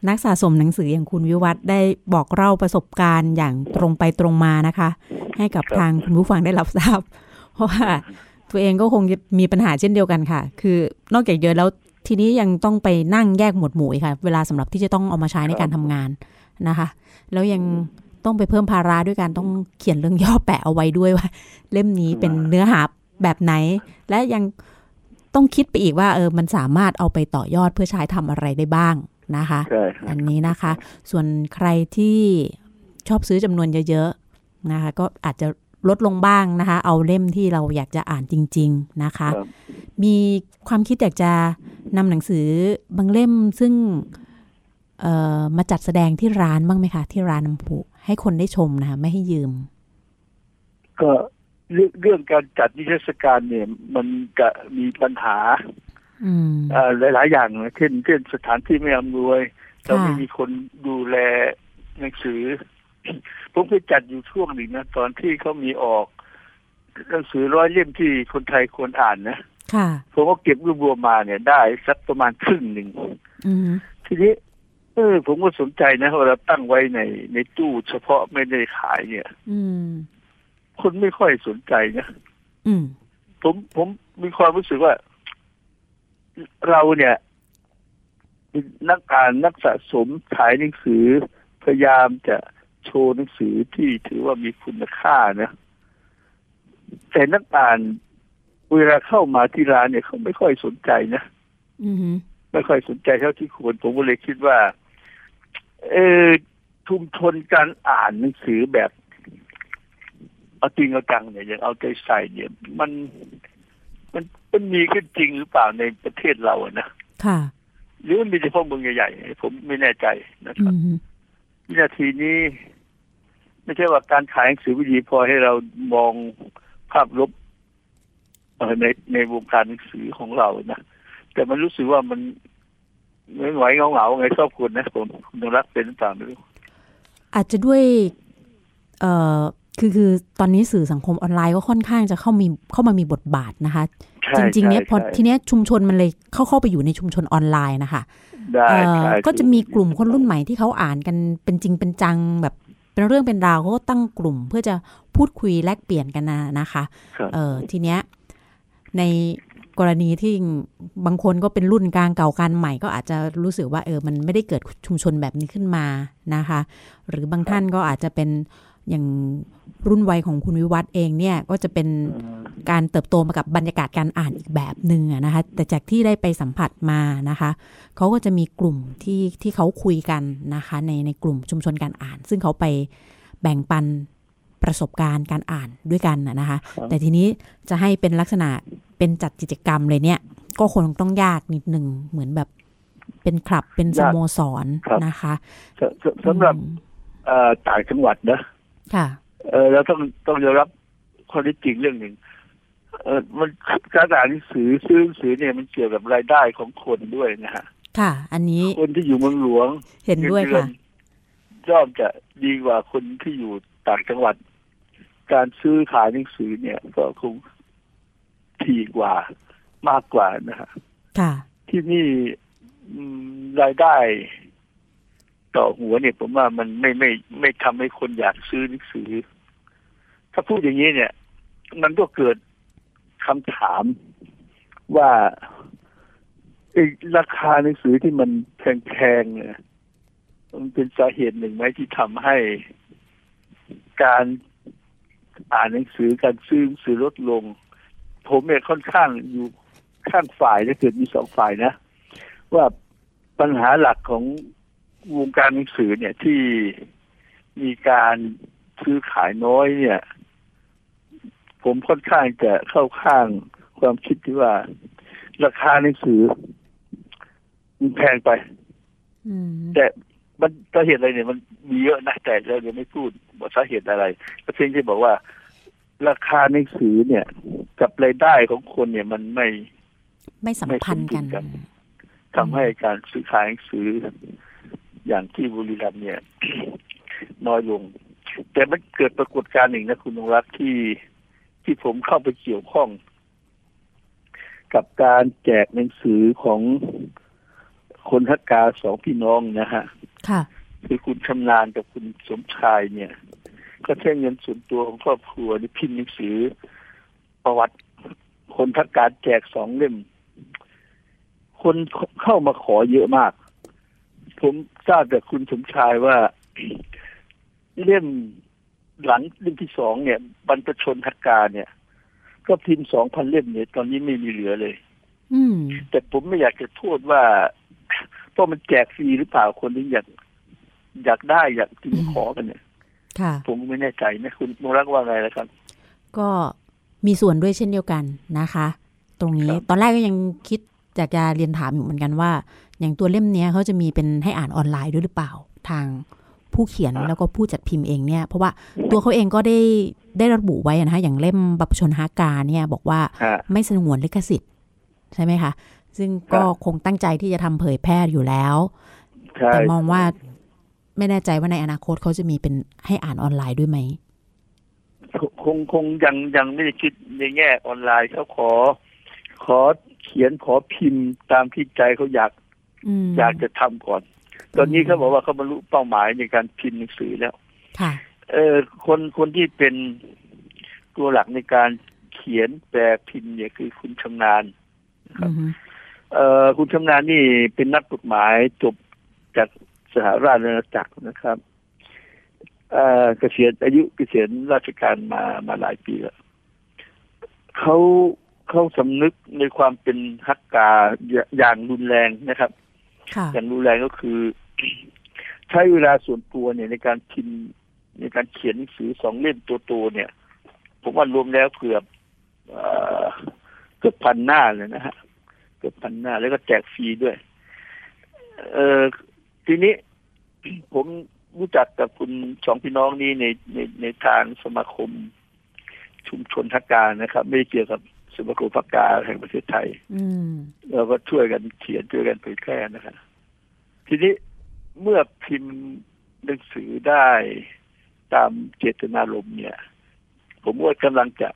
นักสะสมหนังสืออย่างคุณวิวัฒได้บอกเล่าประสบการณ์อย่างตรงไปตรงมานะคะ ให้กับทางคุณผู้ฟังได้รับทราบ เพราะว่าตัวเองก็คงมีปัญหาเช่นเดียวกันค่ะ คือนอกจากเยอะแล้วทีนี้ยังต้องไปนั่งแยกหมวดหมู่ค่ะ เวลาสำหรับที่จะต้องเอามาใช้ในการทำงานนะคะ แล้วยัง ต้องไปเพิ่มภาระด้วยการต้องเขียนเรื่องย่อแปะเอาไว้ด้วยว่า เล่มนี้เป็นเนื้อหาแบบไหน และยังต้องคิดไปอีกว่าเออมันสามารถเอาไปต่อยอดเพื่อใช้ทำอะไรได้บ้างนะคะใช่อันนี้นะคะ ส่วนใครที่ชอบซื้อจำนวนเยอะๆนะคะ ก็อาจจะลดลงบ้างนะคะ เอาเล่มที่เราอยากจะอ่านจริง ๆนะคะครับมีความคิดอยากจะนำหนังสือบางเล่มซึ่งเอ่อมาจัดแสดงที่ร้านบ้างไหมคะ ที่ร้านน้ำพุ ให้คนได้ชมนะคะไม่ให้ยืม ก็เรื่องเรื่องการจัดนิทรรศการเนี่ย มันจะมีปัญหาอืมเอ่อหลายๆอย่างนะเช่นเช่นสถานที่ไม่อำนวยเราไม่มีคนดูแลหนังสือ ผมเคยจัดอยู่ช่วงหนึ่งนะ ตอนที่เขามีออกหนังสือร้อยเล่มที่คนไทยควรอ่านนะค่ะผมก็เก็บรวบรวมมาเนี่ย ได้สักประมาณครึ่งหนึ่งอืมทีนี้ เออผมก็สนใจนะว่าเราตั้งไว้ในในตู้เฉพาะไม่ได้ขายเนี่ย อืม คนไม่ค่อยสนใจนะอืม ผมผมมีความรู้สึกว่า เราเนี่ยเป็นนักอ่านนักสะสมขายหนังสือ พยายามจะโชว์หนังสือที่ถือว่ามีคุณค่านะแต่นักอ่านเวลาเข้ามาที่ร้านเนี่ยเขาไม่ค่อยสนใจนะ อืมไม่ค่อยสนใจเท่าที่ควรผมก็เลยคิดว่า เออชุมชนการอ่านหนังสือแบบเอาจริงเอาจังเนี่ยอย่างเอาใจใส่เนี่ย มันมันมันมีขึ้นจริงหรือเปล่าในประเทศเราอะนะค่ะ หรือมันมีเฉพาะเมืองใหญ่ๆผมไม่แน่ใจนะคอืรับมวินาทีนี้ ไม่ใช่ว่าการขายหนังสือวิดีพอให้เรามองภาพลบเอ่อในในวงการหนังสือของเรานะแต่มันรู้สึกว่ามัน ไม่ไหวเหงาๆไงชอบคุณนะผมคุณนรักเป็นหรือเปล่าไม่รู้อาจจะด้วย เอ่อคือคือตอนนี้สื่อสังคมออนไลน์ก็ค่อนข้างจะเข้ามีเข้ามามีบทบาทนะคะใช่จริง ๆ เนี้ยใช่พอใช่ทีเนี้ยชุมชนมันเลยเข้าเข้าไปอยู่ในชุมชนออนไลน์นะคะได้เอ่อใช่ก็จะมีกลุ่มคนรุ่นใหม่ที่เขาอ่านกันเป็นจริงเป็นจังแบบเป็นเรื่องเป็นราวเขาก็ตั้งกลุ่มเพื่อจะพูดคุยแลกเปลี่ยนกันนะนะคะครับเออทีเนี้ยใน กรณีที่บางคนก็เป็นรุ่นกลางเก่ากลางใหม่ก็อาจจะรู้สึกว่าเออมันไม่ได้เกิดชุมชนแบบนี้ขึ้นมานะคะ หรือบางท่านก็อาจจะเป็นอย่างรุ่นวัยของคุณวิวัฒน์เองเนี่ยก็จะเป็นการเติบโตมากับบรรยากาศการอ่านอีกแบบหนึ่งอะนะคะ แต่จากที่ได้ไปสัมผัสมานะคะเขาก็จะมีกลุ่มที่ที่เขาคุยกันนะคะในในกลุ่มชุมชนการอ่าน ซึ่งเขาไปแบ่งปันประสบการณ์การอ่านด้วยกันน่ะนะคะ แต่ทีนี้จะให้เป็นลักษณะ เป็นจัดกิจกรรมเลยเนี่ย ก็คงต้องยากนิดหนึ่งเหมือนแบบเป็นคลับเป็นสโมสรนะคะสสสำหรับอืมเอ่อต่างจังหวัดนะค่ะเออเราต้องต้องยอมรับข้อเท็จจริงเรื่องหนึ่งเออมันการอ่านหนังสือซื้อหนังสือเนี่ยมันเกี่ยวกับรายได้ของคนด้วยนะฮะค่ะ อันนี้คนที่อยู่เมืองหลวง เห็นด้วยค่ะเงินเดือนย่อมจะดีกว่าคนที่อยู่ต่างจังหวัด การซื้อขายหนังสือเนี่ย ก็คง ทีกว่ามากกว่านะฮะค่ะที่นี่อืมรายได้ต่อหัวเนี่ย ผมว่ามันไม่ไม่ไม่ทำให้คนอยากซื้อหนังสือ ถ้าพูดอย่างนี้เนี่ย มันก็เกิดคำถามว่าไอ้ราคาหนังสือที่มันแพงๆเนี่ยมันเป็นสาเหตุหนึ่งไหมที่ทำให้การอ่านหนังสือการซื้อหนังสือลดลง ผมเนี่ยค่อนข้างอยู่ข้างฝ่ายถ้าเกิดมีสองฝ่ายนะ ว่าปัญหาหลักของวงการหนังสือเนี่ยที่มีการซื้อขายน้อยเนี่ย ผมค่อนข้างจะเข้าข้างความคิดที่ว่า ราคาหนังสือมันแพงไปอืมแต่มันสาเหตุอะไรเนี่ยมันมีเยอะนะแต่เรายังไม่พูดว่าสาเหตุอะไรก็เพียงแค่บอกว่า ราคาหนังสือเนี่ย กับรายได้ของคนเนี่ยมันไม่ ไม่สัมพันธ์กันไม่สมดุลกันทำให้การซื้อขายหนังสือ อย่างที่บุรีรัมย์เนี่ย น้อยลง แต่มันเกิดปรากฏการณ์หนึ่งนะคุณนงรักษ์ที่ที่ผมเข้าไปเกี่ยวข้อง กับการแจกหนังสือของคนทักกาสองพี่น้องนะฮะ ค่ะ คือคุณชำนาญกับคุณสมชายเนี่ย ก็ใช้เงินส่วนตัวของครอบครัวนี่พิมพ์หนังสือ ประวัติคนทักการแจกสองเล่ม คนเข้ามาขอเยอะมาก ผมทราบจากคุณสมชายว่าเล่มหลังเล่มที่สองเนี่ยบรรพชนทักกาเนี่ย ก็พิมพ์สองพันเล่มเนี่ย ตอนนี้ไม่มีเหลือเลย อืม แต่ผมไม่อยากจะโทษว่าเพราะมันแจกฟรีหรือเปล่าคนที่อยากอยากได้อยากจึงขอกันเนี่ยค่ะ ผมไม่แน่ใจนะคุณมรักว่าไงนะครับ ก็มีส่วนด้วยเช่นเดียวกันนะคะ ตรงนี้ครับตอนแรกก็ยังคิดอยากจะเรียนถามอยู่เหมือนกันว่า อย่างตัวเล่มเนี้ยเขาจะมีเป็นให้อ่านออนไลน์ด้วยหรือเปล่าทางผู้เขียนแล้วก็ผู้จัดพิมพ์เองเนี่ย เพราะว่าตัวเขาเองก็ได้ได้ระบุไว้นะคะอย่างเล่มบัพชนฮากาเนี่ย บอกว่าฮะไม่สงวนลิขสิทธิ์ใช่ไหมคะ ซึ่งก็ครับคงตั้งใจที่จะทำเผยแพร่อยู่แล้วใช่แต่มองว่า ไม่แน่ใจว่าในอนาคตเขาจะมีเป็นให้อ่านออนไลน์ด้วยไหมคงคงยังยังไม่ได้คิดในแง่ออนไลน์เขาขอ ขอเขียนขอพิมพ์ตามที่ใจเขาอยากอืมอยากจะทำก่อน ตอนนี้เขาบอกว่าเขาบรรลุเป้าหมายในการพิมพ์หนังสือแล้วค่ะ เออคนคนที่เป็นตัวหลักในการเขียนแปลพิมพ์เนี่ยคือคุณชำนาญครับอือฮึเอ่อคุณชำนาญนี่เป็นนักกฎหมายจบจาก สหราชอาณาจักรนะครับเอ่อเกษียณอายุเกษียณราชการมามาหลายปีแล้วเขาเขาสำนึกในความเป็นฮักกาอย่าอย่างรุนแรงนะครับค่ะอย่างรุนแรงก็คือ ใช้เวลาส่วนตัวเนี่ยในการพิมพ์ในการเขียนหนังสือสองเล่มตัวโตเนี่ย ผมว่ารวมแล้วเกือบเอ่อเกือบพันหน้าเลยนะฮะเกือบพันหน้าแล้วก็แจกฟรีด้วย เออ ทีนี้ผมรู้จักกับคุณสองพี่น้องนี้ในในในทางสมาคม ชุมชนทักการนะครับ ไม่ได้เกี่ยวกับสมาคมพักกาแห่งประเทศไทยอืมเราก็ช่วยกันเขียนช่วยกันเผยแพร่นะครับทีนี้เมื่อพิมพ์หนังสือได้ตามเจตนารมณ์เนี่ย ผมว่ากำลังจะ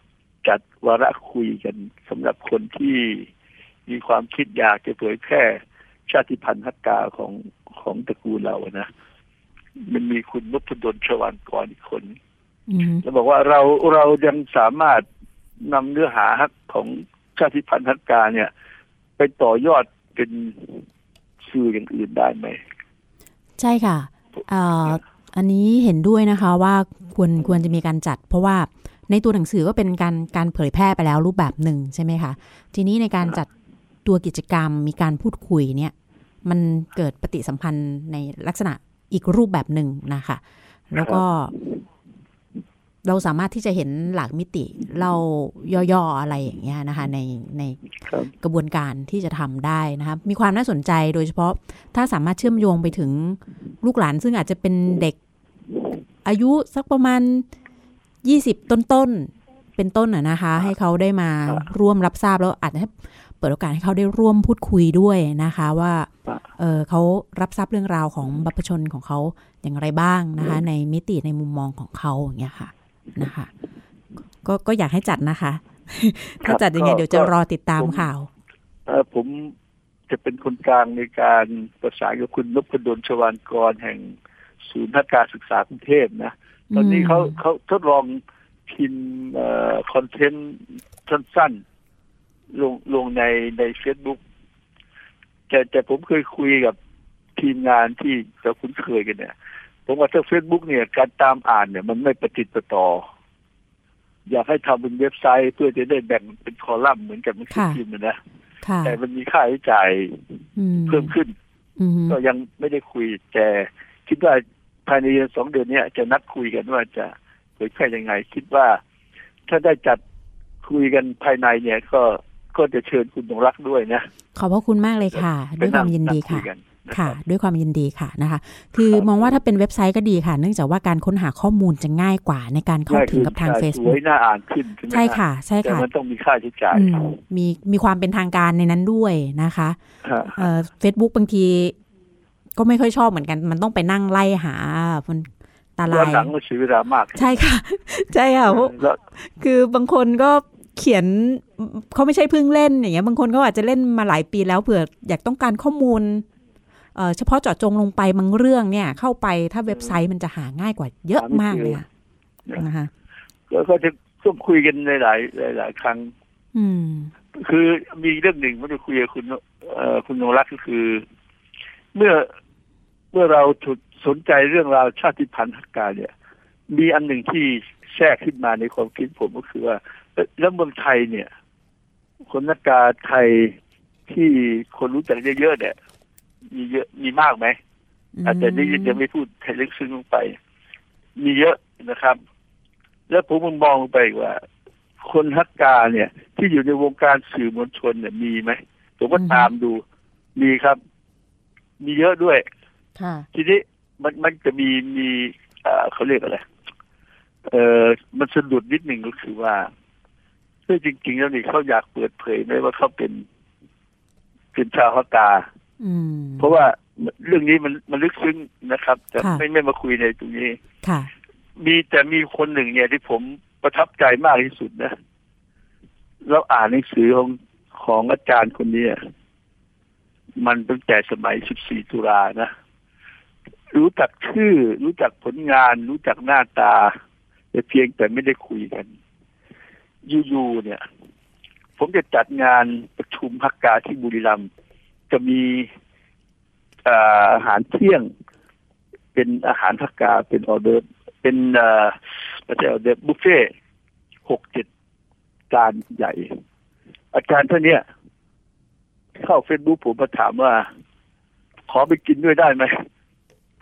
จัดวาระคุยกันสำหรับคนที่มีความคิดอยากจะเผยแพร่ ชาติพันธุ์ฮักกาของของตระกูลเราอะนะ มันมีคุณนพดลชวานกรอีกคนอืมแล้วบอกว่าเราเรายังสามารถนำเนื้อหาของชาติพันธุ์ฮักกาเนี่ย ไปต่อยอดเป็นสื่ออย่างอื่นได้ไหม ใช่ค่ะเอ่ออันนี้เห็นด้วยนะคะว่าควรควรจะมีการจัด เพราะว่าในตัวหนังสือก็เป็นการการเผยแพร่ไปแล้วรูปแบบหนึ่งใช่ไหมคะ ทีนี้ในการจัด ตัวกิจกรรมมีการพูดคุยเนี่ยมันเกิดปฏิสัมพันธ์ในลักษณะอีกรูปแบบหนึ่งนะคะ แล้วก็ เราสามารถที่จะเห็นหลากมิติเราย่อๆอะไรอย่างเงี้ยนะคะ ในในครับกระบวนการที่จะทำได้นะคะมีความน่าสนใจโดยเฉพาะถ้าสามารถเชื่อมโยงไปถึงลูกหลานซึ่งอาจจะเป็นเด็กอายุสักประมาณยี่สิบต้นๆเป็นต้นอะนะคะ ให้เขาได้มาร่วมรับทราบแล้วอาจจะให้เปิดโอกาสให้เขาได้ร่วมพูดคุยด้วยนะคะ ว่าครับเออเขารับทราบเรื่องราวของบัพชนของเขาอย่างไรบ้างนะคะ ในมิติในมุมมองของเขาอย่างเงี้ยค่ะนะคะ ก็ก็อยากให้จัดนะคะ ถ้าจัดยังไงเดี๋ยวจะรอติดตามข่าวเอ่อผมจะเป็นคนกลางในการประสานกับคุณนพดลชวานกรแห่งศูนย์พัฒการศึกษากรุงเทพนะ ตอนนี้เขาเขาทดลองพิมพ์คอนเทนต์สั้นๆ ลงลงในในเฟซบุ๊กแต่แต่ผมเคยคุยกับทีมงานที่เราคุ้นเคยกันเนี่ย ผมว่าถ้าเฟซบุ๊กเนี่ย การตามอ่านเนี่ย มันไม่ประติดประต่อ อยากให้ทำเป็นเว็บไซต์เพื่อจะได้แบ่งเป็นคอลัมน์เหมือนกับหนังสือพิมพ์นะค่ะแต่มันมีค่าใช้จ่ายอืมเพิ่มขึ้นอืมก็ยังไม่ได้คุย แต่คิดว่าภายในเดือนสองเดือนเนี้ยจะนัดคุยกันว่าจะเผยแพร่ยังไง คิดว่าถ้าได้จัดคุยกันภายในเนี่ยก็ ก็จะเชิญคุณดงรักด้วยนะ ขอบพระคุณมากเลยค่ะ ด้วยความยินดีไปงค่ะงกันนค่ะรับด้วยความยินดีค่ะนะคะ คือมองว่าถ้าเป็นเว็บไซต์ก็ดีค่ะ เนื่องจากว่าการค้นหาข้อมูลจะง่ายกว่าในการเข้าถึงกับทางใช่สว Facebook ยน่าอ่านขึ้นใช่ไหมใช่ค่ะ ใช่แต่ค่ะมันต้องมีค่าใช้จ่ายอืมมีมีความเป็นทางการในนั้นด้วยนะคะฮะเอ่อเฟซบุ๊กบางทีก็ไม่ค่อยชอบเหมือนกัน มันต้องไปนั่งไล่หามันตาย้ลาอนยหลังมันเสียเวลามาก ใช่ค่ะ ใช่ค่ะเพราะแล้วคือบางคนก็ เขียนเขาไม่ใช่เพิ่งเล่นอย่างเงี้ยบางคนเขาอาจจะเล่นมาหลายปีแล้วเผื่ออยากต้องการข้อมูลเอ่อเฉพาะเจาะจงลงไปบางเรื่องเนี่ย เข้าไปถ้าเว็บไซต์มันจะหาง่ายกว่าเยอะมากเลยอะนะคะแล้วก็จะร่วมคุยกันในหลายหลายหลายครั้ง อืม คือมีเรื่องหนึ่งผมจะคุยกับคุณเอ่อคุณนงรักก็คือ เมื่อเมื่อเราถูกสนใจเรื่องราวชาติพันธุ์ฮักกาเนี่ย มีอันหนึ่งที่แทรกขึ้นมาในความคิดผมก็คือว่า แล้วเมืองไทยเนี่ย คนนักการไทยที่คนรู้จักเยอะๆเนี่ย มีเยอะมีมากไหมอาจจะนี่ยังไม่พูดให้ลึกซึ้งลงไป มีเยอะนะครับ แล้วผมมมองไปว่า คนฮักกาเนี่ย ที่อยู่ในวงการสื่อมวลชนเนี่ยมีไหมผมก็ตามดูมีครับ มีเยอะด้วยค่ะทีนี้มันมันจะมีมีเอ่อเขาเรียกอะไรเออมันสะดุดนิดหนึ่งก็คือว่า เพื่อจริง ๆ แล้วนี่เขาอยากเปิดเผยไหมว่าเขาเป็น เป็นชาวฮักกาอืมเพราะว่าเรื่องนี้มันมันลึกซึ้งนะครับ แต่ค่ะไม่ไม่มาคุยในตรงนี้ค่ะ มีแต่มีคนหนึ่งเนี่ยที่ผมประทับใจมากที่สุดนะเราอ่านหนังสือของของอาจารย์คนนี้มันตั้งแต่สมัย 14 ตุลานะ รู้จักชื่อ รู้จักผลงาน รู้จักหน้าตา แต่เพียงแต่ไม่ได้คุยกัน อยู่ๆเนี่ย ผมจะจัดงานประชุมพักกาที่บุรีรัมย์จะมีอาหารเที่ยง เป็นอาหารพักกาเป็นออเดอร์เป็นอ่อไม่ใช่ออเดอร์บุฟเฟ่หกเจ็ดจานใหญ่ อาจารย์ท่านเนี้ยเข้าเฟซบุ๊กผมมาถามว่า ขอไปกินด้วยได้ไหม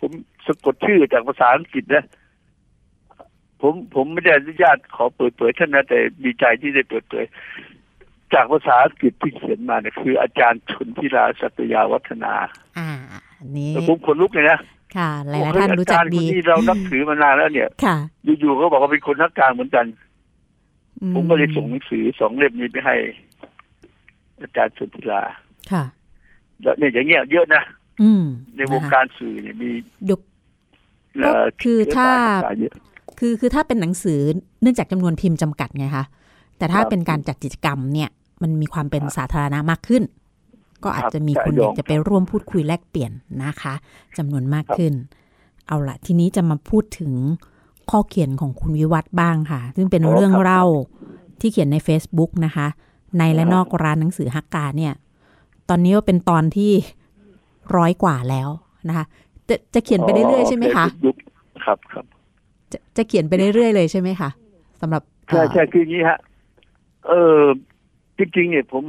ผมสะกดชื่อจากภาษาอังกฤษนะ ผมผมไม่ได้อนุญาตขอเปิดเผยท่านนะแต่ดีใจที่ได้เปิดเผยจากภาษาอังกฤษที่เขียนมาเนี่ยคือ อาจารย์ชนทิราสัตยาวัฒนา อ่าอันนี้แต่ผมขนลุกเลยนะค่ะหลายๆท่านรู้จักดีโอ้โหอาจารย์คนที่เรานับถือมานานแล้วเนี่ย ค่ะ อยู่ๆก็บอกว่าเป็นคนทักการเหมือนกันอืผมก็เลยส่งหนังสือสองเล่มนี้ไปให้ อาจารย์ชนทิราค่ะแล้วเนี่ยอย่างเงี้ยเยอะนะอืมในวงการสื่อเนี่ยมียุคเอ่อก็คือถ้า เชื้อสยต่งๆเยอะคือคือถ้าเป็นหนังสือเนื่องจากจำนวนพิมพ์จำกัดไงคะแต่ถ้าครับเป็นการจัดกิจกรรมเนี่ย มันมีความเป็นครับสาธารณะมากขึ้น ก็อาจจะมีครับคนใช่อยากยอมจะไปร่วมพูดคุยแลกเปลี่ยนนะคะจำนวนมากครับขึ้น เอาละทีนี้จะมาพูดถึงข้อเขียนของคุณวิวัฒน์บ้างค่ะ ซึ่งเป็นเรื่องเล่าที่เขียนใน Facebook นะคะ ในและนอกร้านหนังสือฮักกาเนี่ย ตอนนี้ก็เป็นตอนที่ร้อยกว่าแล้วนะคะ จะจะเขียนไปเรื่อยๆใช่ไหมคะยุคครับครับ จะจะเขียนไปเรื่อยๆเลยใช่ไหมคะสำหรับใช่เอ่อใช่คืออย่างนี้ฮะ เออจริงๆเนี่ยผม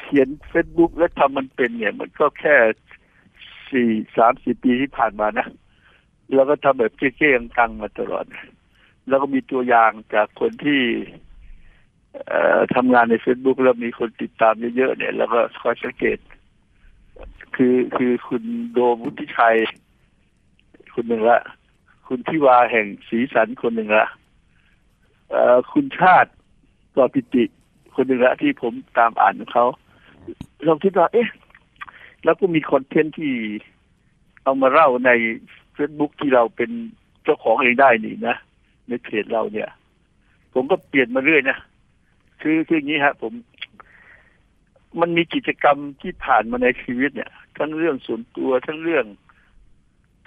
เขียนเฟซบุ๊กและทำมันเป็นเนี่ย มันก็แค่สี่สามสี่ปีที่ผ่านมานะแล้วก็ทำแบบเก๊ๆกังๆมาตลอด แล้วก็มีตัวอย่างจากคนที่เอ่อทำงานในเฟซบุ๊กแล้วมีคนติดตามเยอะๆเนี่ย แล้วก็คอยสังเกต คือคือคุณโดมวุฒิชัยคนหนึ่งละ คุณทิวาแห่งสีสันคนหนึ่งละคุณชาติกอปิติคนหนึ่งละที่ผมตามอ่านของเขาเราคิดว่า เอ๊ะ แล้วก็มีคอนเทนต์ที่เอามาเล่าในเฟซบุ๊กที่เราเป็นเจ้าของเองได้นี่นะ ในเพจเราเนี่ย ผมก็เปลี่ยนมาเรื่อยนะคือคืออย่างนี้ฮะ ผม มันมีกิจกรรมที่ผ่านมาในชีวิตเนี่ย ทั้งเรื่องส่วนตัวทั้งเรื่อง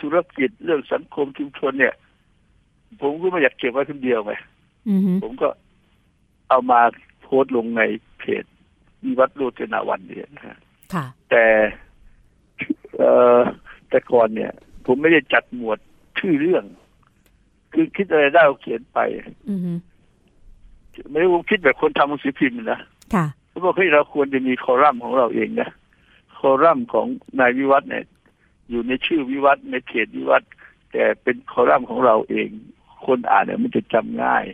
ธุรกิจเรื่องสังคมชุมชนเนี่ย ผมก็ไม่อยากเก็บไว้คนเดียวไงอือฮึผมก็เอามาโพสต์ลงในเพจวิวัฒน์โรจนาวันเนี่ยนะฮะค่ะแต่เอ่อแต่ก่อนเนี่ย ผมไม่ได้จัดหมวดชื่อเรื่อง คือคิดอะไรได้ก็เขียนไปอือฮึไม่ได้ผมคิดแบบคนทำหนังสือพิมพ์นะค่ะเขาบอกเฮ้ยเราควรจะมีคอลัมน์ของเราเองนะคอลัมน์ของนายวิวัฒน์เนี่ย อยู่ในชื่อวิวัฒน์ในเพจวิวัฒน์แต่เป็นคอลัมน์ของเราเอง คนอ่านเนี่ยมันจะจำง่าย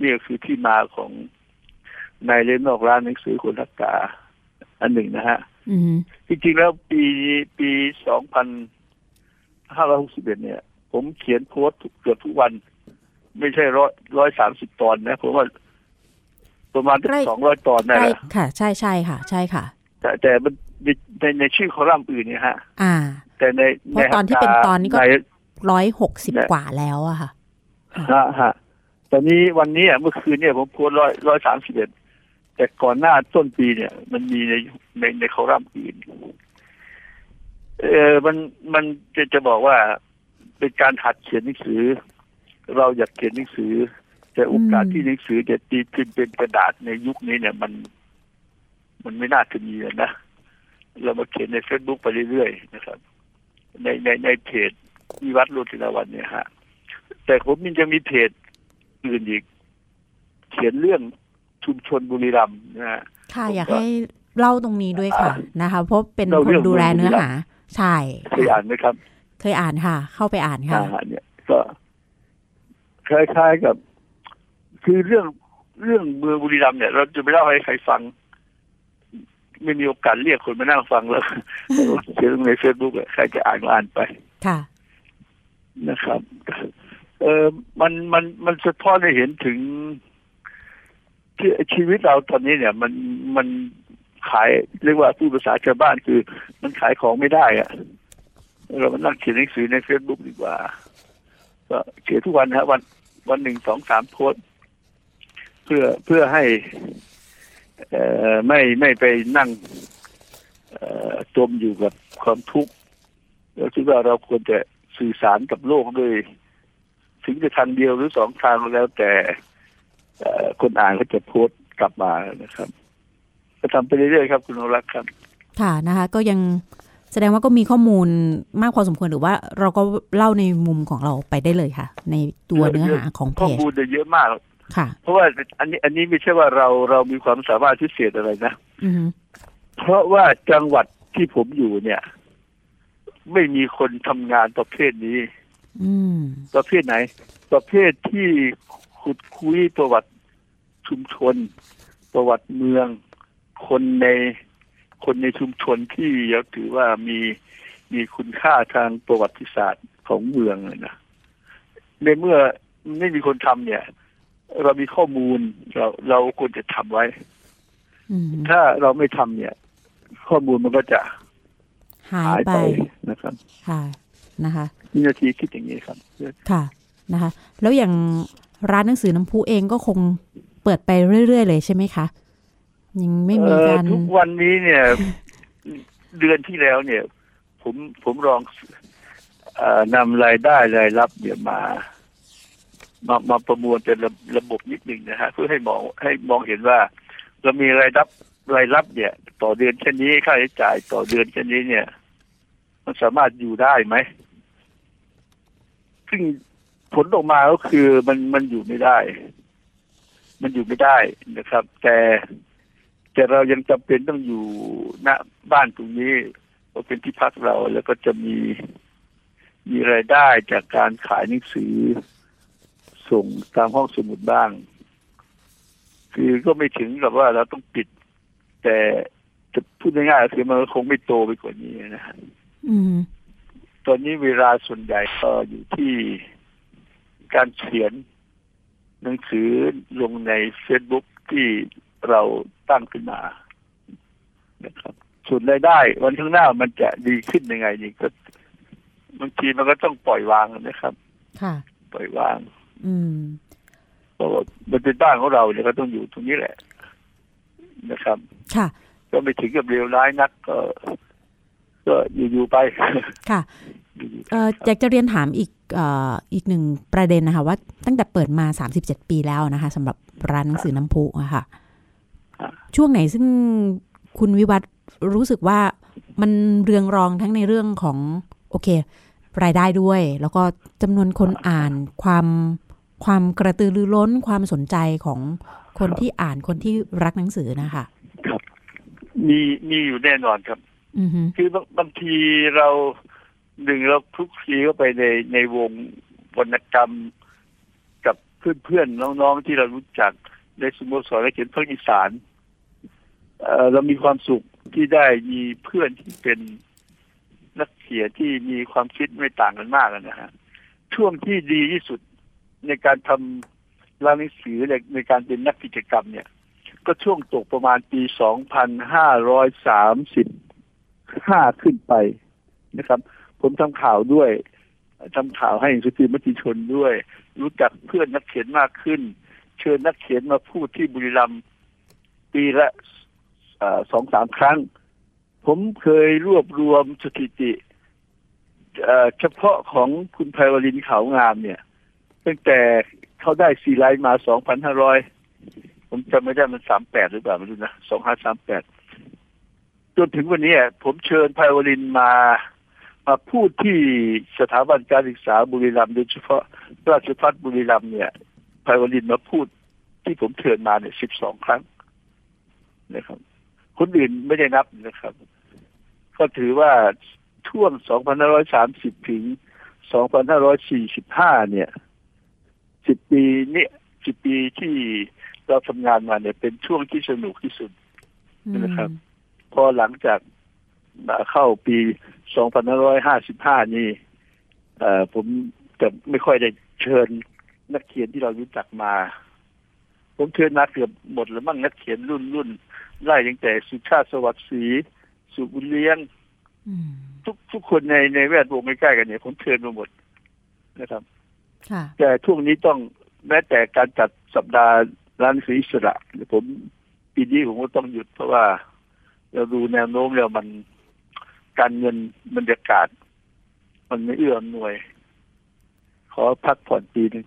นี่ก็คือที่มาของนายเล่นนอกร้านหนังสือคนทักกา อันหนึ่งนะฮะอือฮึจริงๆแล้วปีปีสองพันห้าร้อยหกสิบเอ็ดเนี่ย ผมเขียนโพสต์ทุกเกือบทุกวัน ไม่ใช่ร้อยร้อยสามสิบตอนนะผมว่าประมาณสองร้อยตอนได้ใช่แหละค่ะ ใช่ใช่ค่ะ ใช่ค่ะ แต่แต่มัน ในในชื่อคอลัมน์อื่นเนี่ยฮะ อ่า แต่ในเพราะตอนที่เป็นตอนนี้ก็ในร้อยหกสิบเนี่ยกว่าแล้วอะค่ะฮะฮะตอนนี้วันนี้อะเมื่อคืนเนี่ยผมโพสร้อยร้อยสามสิบเอ็ดแต่ก่อนหน้าต้นปีเนี่ย มันมีในในในคอลัมน์อื่น เออมันมันจะจะบอกว่าเป็นการหัดเขียนหนังสือ เราอยากเขียนหนังสือ แต่โอกาสอืมที่หนังสือจะตีพิมพ์เป็นกระดาษในยุคนี้เนี่ยมัน มันไม่น่าจะมีอะนะ เรามาเขียนในเฟซบุ๊กไปเรื่อยๆนะครับ ในในในเพจวิวัฒน์โรจนวันเนี่ยฮะ แต่ผมยังมีเพจอื่นอีก เขียนเรื่องชุมชนบุรีรัมย์นะฮะค่ะผมก็อยากให้เล่าตรงนี้ด้วยค่ะอ่านะคะเพราะเป็นเล่าคเรื่นองดูแลเมืองเนื้อบุรีรัหามย์ใช่เคยอ่านไหมครับ เคยอ่านค่ะ เข้าไปอ่านค่ะอ่าเนี่ยก็คล้ายๆกับ คือเรื่องเรื่องเมืองบุรีรัมย์เนี่ย เราจะไม่เล่าให้ใครฟัง ไม่มีโอกาสเรียกคนมานั่งฟังแล้วเขียนลงในเฟซบุ๊กใครจะอ่านก็อ่านไปค่ะนะครับ เออมันมันมันสะท้อนให้เห็นถึงที่ชีวิตเราตอนนี้เนี่ย มันมันขายเรียกว่าพูดภาษาชาวบ้านคือ มันขายของไม่ได้อะเรามานั่งเขียนหนังสือในเฟซบุ๊กดีกว่าก็เขียนทุกวันฮะ วันวันหนึ่งสองสามโพสต์เพื่อเพื่อให้ เอ่อไม่ไม่ไปนั่งเอ่อจมอยู่กับความทุกข์เราคิดว่าเราควรจะสื่อสารกับโลกด้วยถึงจะทางเดียวหรือสองทางก็แล้วแต่เอ่อคนอ่านก็จะโพสต์กลับมานะครับ ก็ทำไปเรื่อยๆครับ คุณอรักษ์ครับ ค่ะนะคะ ก็ยังแสดงว่าก็มีข้อมูลมากพอสมควรหรือว่าเราก็เล่าในมุมของเราไปได้เลยค่ะ ในตัวเนื้อหาของเพข้อจมูลจะเยอะมาก ค่ะ เพราะว่าอันนี้อันนี้ไม่ใช่ว่าเราเรามีความสามารถพิเศษอะไรนะอือฮึเพราะว่าจังหวัดที่ผมอยู่เนี่ย ไม่มีคนทำงานประเภทนี้อืมประเภทไหน ประเภทที่ขุดคุยประวัติชุมชน ประวัติเมือง คนในคนในชุมชนที่เราถือว่ามีมีคุณค่าทางประวัติศาสตร์ของเมืองเลยนะในเมื่อไม่มีคนทำเนี่ย เรามีข้อมูลเราเราควรจะทำไว้อืมถ้าเราไม่ทำเนี่ย ข้อมูลมันก็จะหาหายยไปไปนะครับ ค่ะนะคะมีนาทีคิดอย่างนี้ครับ ค่ะนะคะ แล้วอย่างร้านหนังสือน้ำพุเองก็คงเปิดไปเรื่อยๆเลยใช่ไหมคะยังไม่มีเอ่อการทุกวันนี้เนี่ย เดือนที่แล้วเนี่ย ผมผมลองเออนำรายได้รายรับเนี่ยมา มามาประมวลเป็นระระบบนิดหนึ่งนะฮะเพื่อให้มองให้มองเห็นว่า เรามีรายรับรายรับเนี่ย ต่อเดือนแค่นนี้ค่าใช้จ่ายต่อเดือนแค่นนี้เนี่ย มันสามารถอยู่ได้ไหมซึ่งผลออกมาก็คือมันมันอยู่ไม่ได้ มันอยู่ไม่ได้นะครับ แต่แต่เรายังจำเป็นต้องอยู่ณบ้านตรงนี้เพราะเป็นที่พักเราแล้วก็จะมีมีรายได้จากการขายหนังสือ ส่งตามห้องสมุดบ้าง คือก็ไม่ถึงกับว่าเราต้องปิด แต่จะพูดง่ายๆก็คือมันก็คงไม่โตไปกว่านี้นะฮะอืมตอนนี้เวลาส่วนใหญ่ก็อยู่ที่การเขียน หนังสือลงในเฟซบุ๊กที่เราตั้งขึ้นมานะครับส่วนรายได้ วันข้างหน้ามันจะดีขึ้นยังไงนี่ก็บางทีมันก็ต้องปล่อยวางนะครับ ค่ะ ปล่อยวาง อืมเพราะว่ามันเป็นบ้านของเราเนี่ยก็ต้องอยู่ตรงนี้แหละนะครับ ค่ะ ก็ไม่ถึงกับเลวร้ายนักก็ ก็อยู่ๆไป ค่ะอยู่ๆเอ่ออยากจะเรียนถามอีกเอ่ออีกหนึ่งประเด็นนะคะ ว่าตั้งแต่เปิดมา37ปีแล้วนะคะสำหรับร้านหนังสือน้ำพุอะค่ะครับช่วงไหนซึ่งคุณวิวัฒน์รู้สึกว่ามันเรืองรองทั้งในเรื่องของ โอเค รายได้ด้วย แล้วก็จำนวนคนอ่านความ ความกระตือรือร้นความสนใจของคนที่อ่านคนที่รักหนังสือนะคะครับมีมีอยู่แน่นอนครับอือฮึคือบางบางทีเราหนึ่งเราคลุกคลีเข้าไปในในวงวรรณกรรมกับเพื่อนๆน้องๆที่เรารู้จักในสโมสรและเขียนภาคอีสานเอ่อเรามีความสุขที่ได้มีเพื่อนที่เป็นนักเขียนที่มีความคิดไม่ต่างกันมากอะนะฮะช่วงที่ดีที่สุด ในการทำร้านหนังสือในการเป็นนักกิจกรรมเนี่ย ก็ช่วงตกประมาณปีสองพันห้าร้อยสามสิบห้าขึ้นไปนะครับ ผมทำข่าวด้วยทำข่าวให้สุติมติชนด้วย รู้จักเพื่อนนักเขียนมากขึ้น เชิญนักเขียนมาพูดที่บุรีรัมย์ปีละสองสามครั้ง ผมเคยรวบรวมสถิติเฉพาะของคุณไพวรินเขางามเนี่ย ตั้งแต่เขาได้ซีไลท์มาสองพันห้าร้อยผมจำไม่ได้มันสามแปดหรือเปล่าไม่รู้นะสองห้าสามแปดจนถึงวันนี้ผมเชิญไพวรินมา มาพูดที่สถาบันการศึกษาบุรีรัมย์โดยเฉพาะราชพัฒบุรีรัมย์เนี่ยไพวลินมาพูดที่ผมเชิญมาเนี่ยสิบสองครั้งนะครับ คนอื่นไม่ได้นับนะครับ ก็ถือว่าช่วง 2530 ถึง 2545 เนี่ย 10ปีเนี่ย10ปีที่เราทำงานมาเนี่ยเป็นช่วงที่สนุกที่สุดนะครับ พอหลังจากเข้าปี2555นี่เอ่อผมจะไม่ค่อยได้เชิญนักเขียนที่เรารู้จักมา ผมเชิญมาเกือบหมดแล้วมั่งนักเขียนรุ่นรุ่นไล่ตั้งแต่สุชาติสวัสดิ์ศรีสุบุญเลี้ยงอืมทุกทุกคนในในแวดวงใกล้ๆกันเนี่ยผมเชิญมาหมดนะครับค่ะ แต่ช่วงนี้ต้องแม้แต่การจัดสัปดาห์ร้านหนังสืออิสระผมปีนี้ผมก็ต้องหยุดเพราะว่า เราดูแนวโน้มแล้วมันการเงินบรรยากาศ มันไม่เอื้ออำนวย ขอพักผ่อนปีหนึ่ง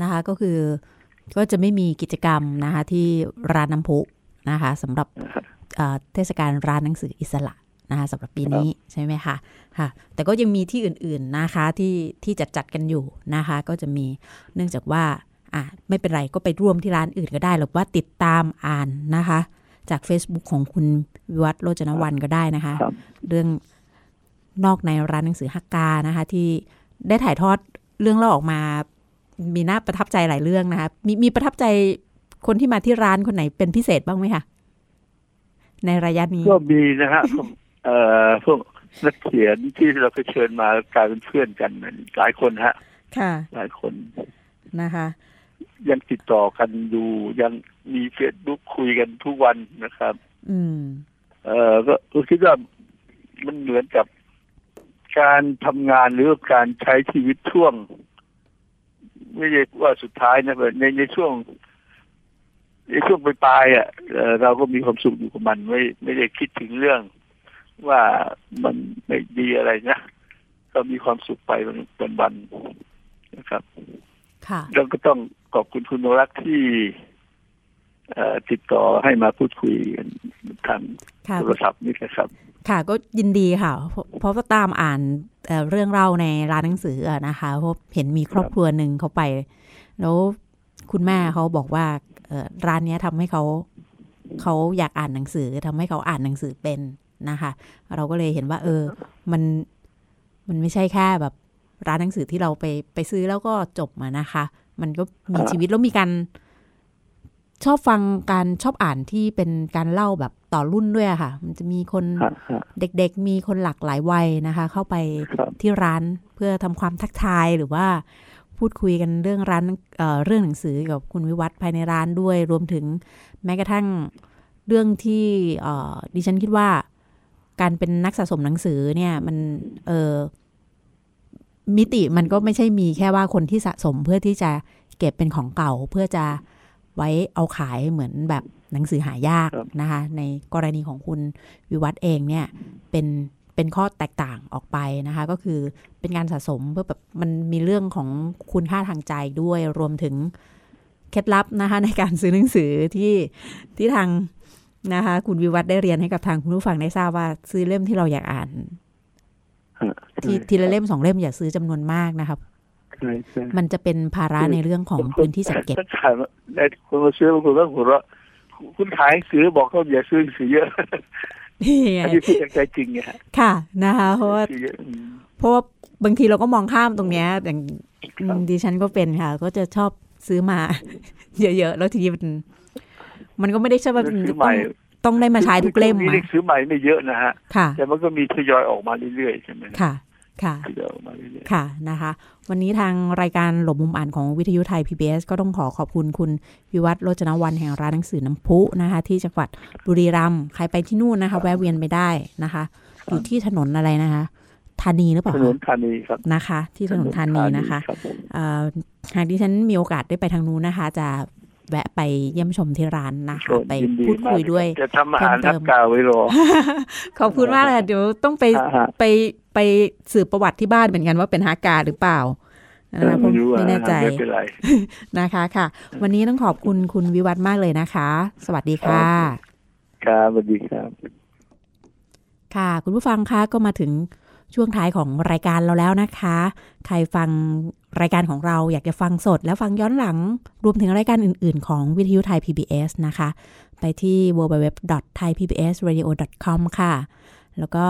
นะคะก็คือก็จะไม่มีกิจกรรมนะคะที่ร้านน้ำพุนะคะสำหรับเอ่อเทศกาลร้านหนังสืออิสระ นะคะสำหรับปีนี้ใช่ไหมคะค่ะ แต่ก็ยังมีที่อื่นๆนะคะที่ที่จัดจัดกันอยู่นะคะ ก็จะมีเนื่องจากว่าอะไม่เป็นไรก็ไปร่วมที่ร้านอื่นก็ได้หรือว่าติดตามอ่านนะคะ จาก Facebook ของคุณวิวัฒน์โรจนวันก็ได้นะคะครับเรื่องนอกในร้านหนังสือฮักกานะคะ ที่ได้ถ่ายทอดเรื่องเล่าออกมา มีน่าประทับใจหลายเรื่องนะคะมีมีประทับใจคนที่มาที่ร้านคนไหนเป็นพิเศษบ้างไหมคะในระยะนี้ก็มีนะฮะพวก เอ่อพวกนักเขียนที่เราเคยเชิญมากลายเป็นเพื่อนกันหลายคนฮะ ค่ะ หลายคนนะคะ ยังติดต่อกันอยู่ยังมีเฟซบุ๊กคุยกันทุกวันนะครับ อืม เอ่อก็ก็คิดว่ามันเหมือนกับการทำงานหรือว่าการใช้ชีวิตช่วง ไม่ใช่ว่าสุดท้ายนะแบบในในช่วงในช่วงปลายๆอะเอ่อเราก็มีความสุขอยู่กับมัน ไม่ไม่ได้คิดถึงเรื่อง ว่ามันไม่ดีอะไรนะก็มีความสุขไปวันวันวันๆนะครับค่ะแล้วก็ต้องขอบคุณคุณนรักษ์ที่เอ่อติดต่อให้มาพูดคุยกันทางค่ะโทรศัพท์นี่นะครับ ค่ะก็ยินดีค่ะ เพราะเพราะว่าตามอ่านเอ่อเรื่องเล่าในร้านหนังสืออะนะคะเพราะเห็นมีครอบครัวหนึ่งเขาไป แล้วคุณแม่เขาบอกว่าเอ่อร้านเนี้ยทำให้เขาเขาอยากอ่านหนังสือทำให้เขาอ่านหนังสือเป็น นะคะ เราก็เลยเห็นว่า เออ มันมันไม่ใช่แค่แบบร้านหนังสือที่เราไปไปซื้อแล้วก็จบมานะคะ มันก็มีครับชีวิตแล้วมีการชอบฟังการชอบอ่านที่เป็นการเล่าแบบต่อรุ่นด้วยอะค่ะ มันจะมีคนฮะฮะเด็กๆ มีคนหลากหลายวัยนะคะ เข้าไปครับที่ร้านเพื่อทำความทักทายหรือว่าพูดคุยกันเรื่องร้านเอ่อเรื่องหนังสือกับคุณวิวัฒน์ภายในร้านด้วย รวมถึงแม้กระทั่งเรื่องที่เอ่อดิฉันคิดว่า การเป็นนักสะสมหนังสือเนี่ยมันเออมิติมันก็ไม่ใช่มีแค่ว่าคนที่สะสมเพื่อที่จะเก็บเป็นของเก่าเพื่อจะไว้เอาขายเหมือนแบบหนังสือหายากครับนะคะ ในกรณีของคุณวิวัฒน์เองเนี่ยเป็นเป็นข้อแตกต่างออกไปนะคะ ก็คือเป็นการสะสมเพื่อแบบมันมีเรื่องของคุณค่าทางใจด้วยรวมถึงเคล็ดลับนะคะ ในการซื้อหนังสือที่ที่ทาง นะคะ คุณวิวัฒน์ได้เรียนให้กับทางคุณผู้ฟังได้ทราบว่า ซื้อเล่มที่เราอยากอ่านฮะทีทีละเล่มสองเล่มอย่าซื้อจำนวนมากนะครับใช่ใช่มันจะเป็นภาระในเรื่องของพื้นที่จัดเก็บถ้าขายในคนมาซื้อบางคนก็หัวเราะคุณขายหนังสือบอกเขาอย่าซื้อหนังสือเยอะนี่ไงอันนี้พูดจากใจจริงไงฮะค่ะนะคะเพราะว่าซื้อเยอะอืมเพราะว่าบางทีเราก็มองข้ามตรงเนี้ยอย่างครับดิฉันก็เป็นค่ะ ก็จะชอบซื้อมา เยอะๆแล้วทีนี้มัน มันก็ไม่ได้ใช่ว่ามันซื้จะอใหต้อม่งต้องได้มาใช้ทุกเล่มมีมาหนังสือใหม่ไม่เยอะนะฮะค่ะแต่มันก็มีทยอยออกมาเรื่อยๆใช่ไหมค่ะค่ะทยอยออกมาเรื่อยค่ะนะคะ วันนี้ทางรายการหลบมุมอ่านของวิทยุไทย PBS ก็ต้องขอขอบคุณคุณวิวัฒน์โรจนวันแห่งร้านหนังสือน้ำพุนะคะ ที่จังหวัดบุรีรัมย์ใครไปที่นู่นนะคะ แวะเวียนไปได้นะคะ อยู่ที่ถนนอะไรนะคะธานีหรือเปๆล่าถคะนนธานีครับนะคะ ที่ถนนธานีนะคะรับผมเอ่อหากดิฉันมีโอกาสได้ไปทางนู้นนะคะ จะ แวะไปเยี่ยมชมที่ร้านนะคะไปยินพูดคุยด้วยมากจะทำอาหารเพิ่มเติทักมกาวไว้รอขอบคุณมากเลยค่ะเดี๋ยวต้องไปฮะฮะไปไปสืบประวัติที่บ้านเหมือนกันว่าเป็นฮากาหรือเปล่านะคะเพไม่ราะรู้อะไม่แน่ใจไม่เป็นไรนะคะค่ะ วันนี้ต้องขอบคุณคุณวิวัฒน์มากเลยนะคะ สวัสดีค่ะครับสวัสดีครับ ค่ะ คุณผู้ฟังคะก็มาถึงช่วงท้ายของรายการเราแล้วนะคะ ใครฟัง รายการของเราอยากจะฟังสดแล้วฟังย้อนหลัง รวมถึงรายการอื่น ๆ ของวิทยุไทย PBS นะคะ ไปที่ www.thaipbsradio.com ค่ะ แล้วก็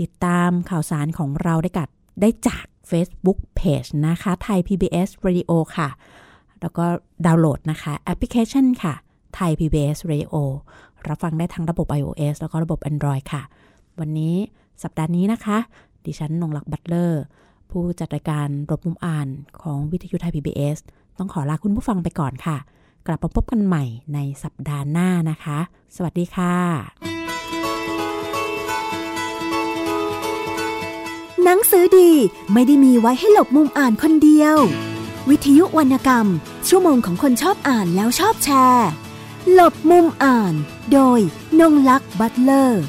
ติดตามข่าวสารของเราได้กัดได้จาก Facebook Page นะคะไทย PBS Radio ค่ะ แล้วก็ดาวน์โหลดนะคะ แอปพลิเคชันค่ะไทย PBS Radio รับฟังได้ทั้งระบบ iOS แล้วก็ระบบ Android ค่ะ วันนี้สัปดาห์นี้นะคะ ดิฉันนงลักษ์บัตเลอร์ ผู้จัดรายการหลบมุมอ่านของวิทยุไทย PBS ต้องขอลาคุณผู้ฟังไปก่อนค่ะ กลับมาพบกันใหม่ในสัปดาห์หน้านะคะ สวัสดีค่ะ หนังสือดีไม่ได้มีไว้ให้หลบมุมอ่านคนเดียว วิทยุวรรณกรรม ชั่วโมงของคนชอบอ่านแล้วชอบแชร์ หลบมุมอ่าน โดยนงลักษ์บัตเลอร์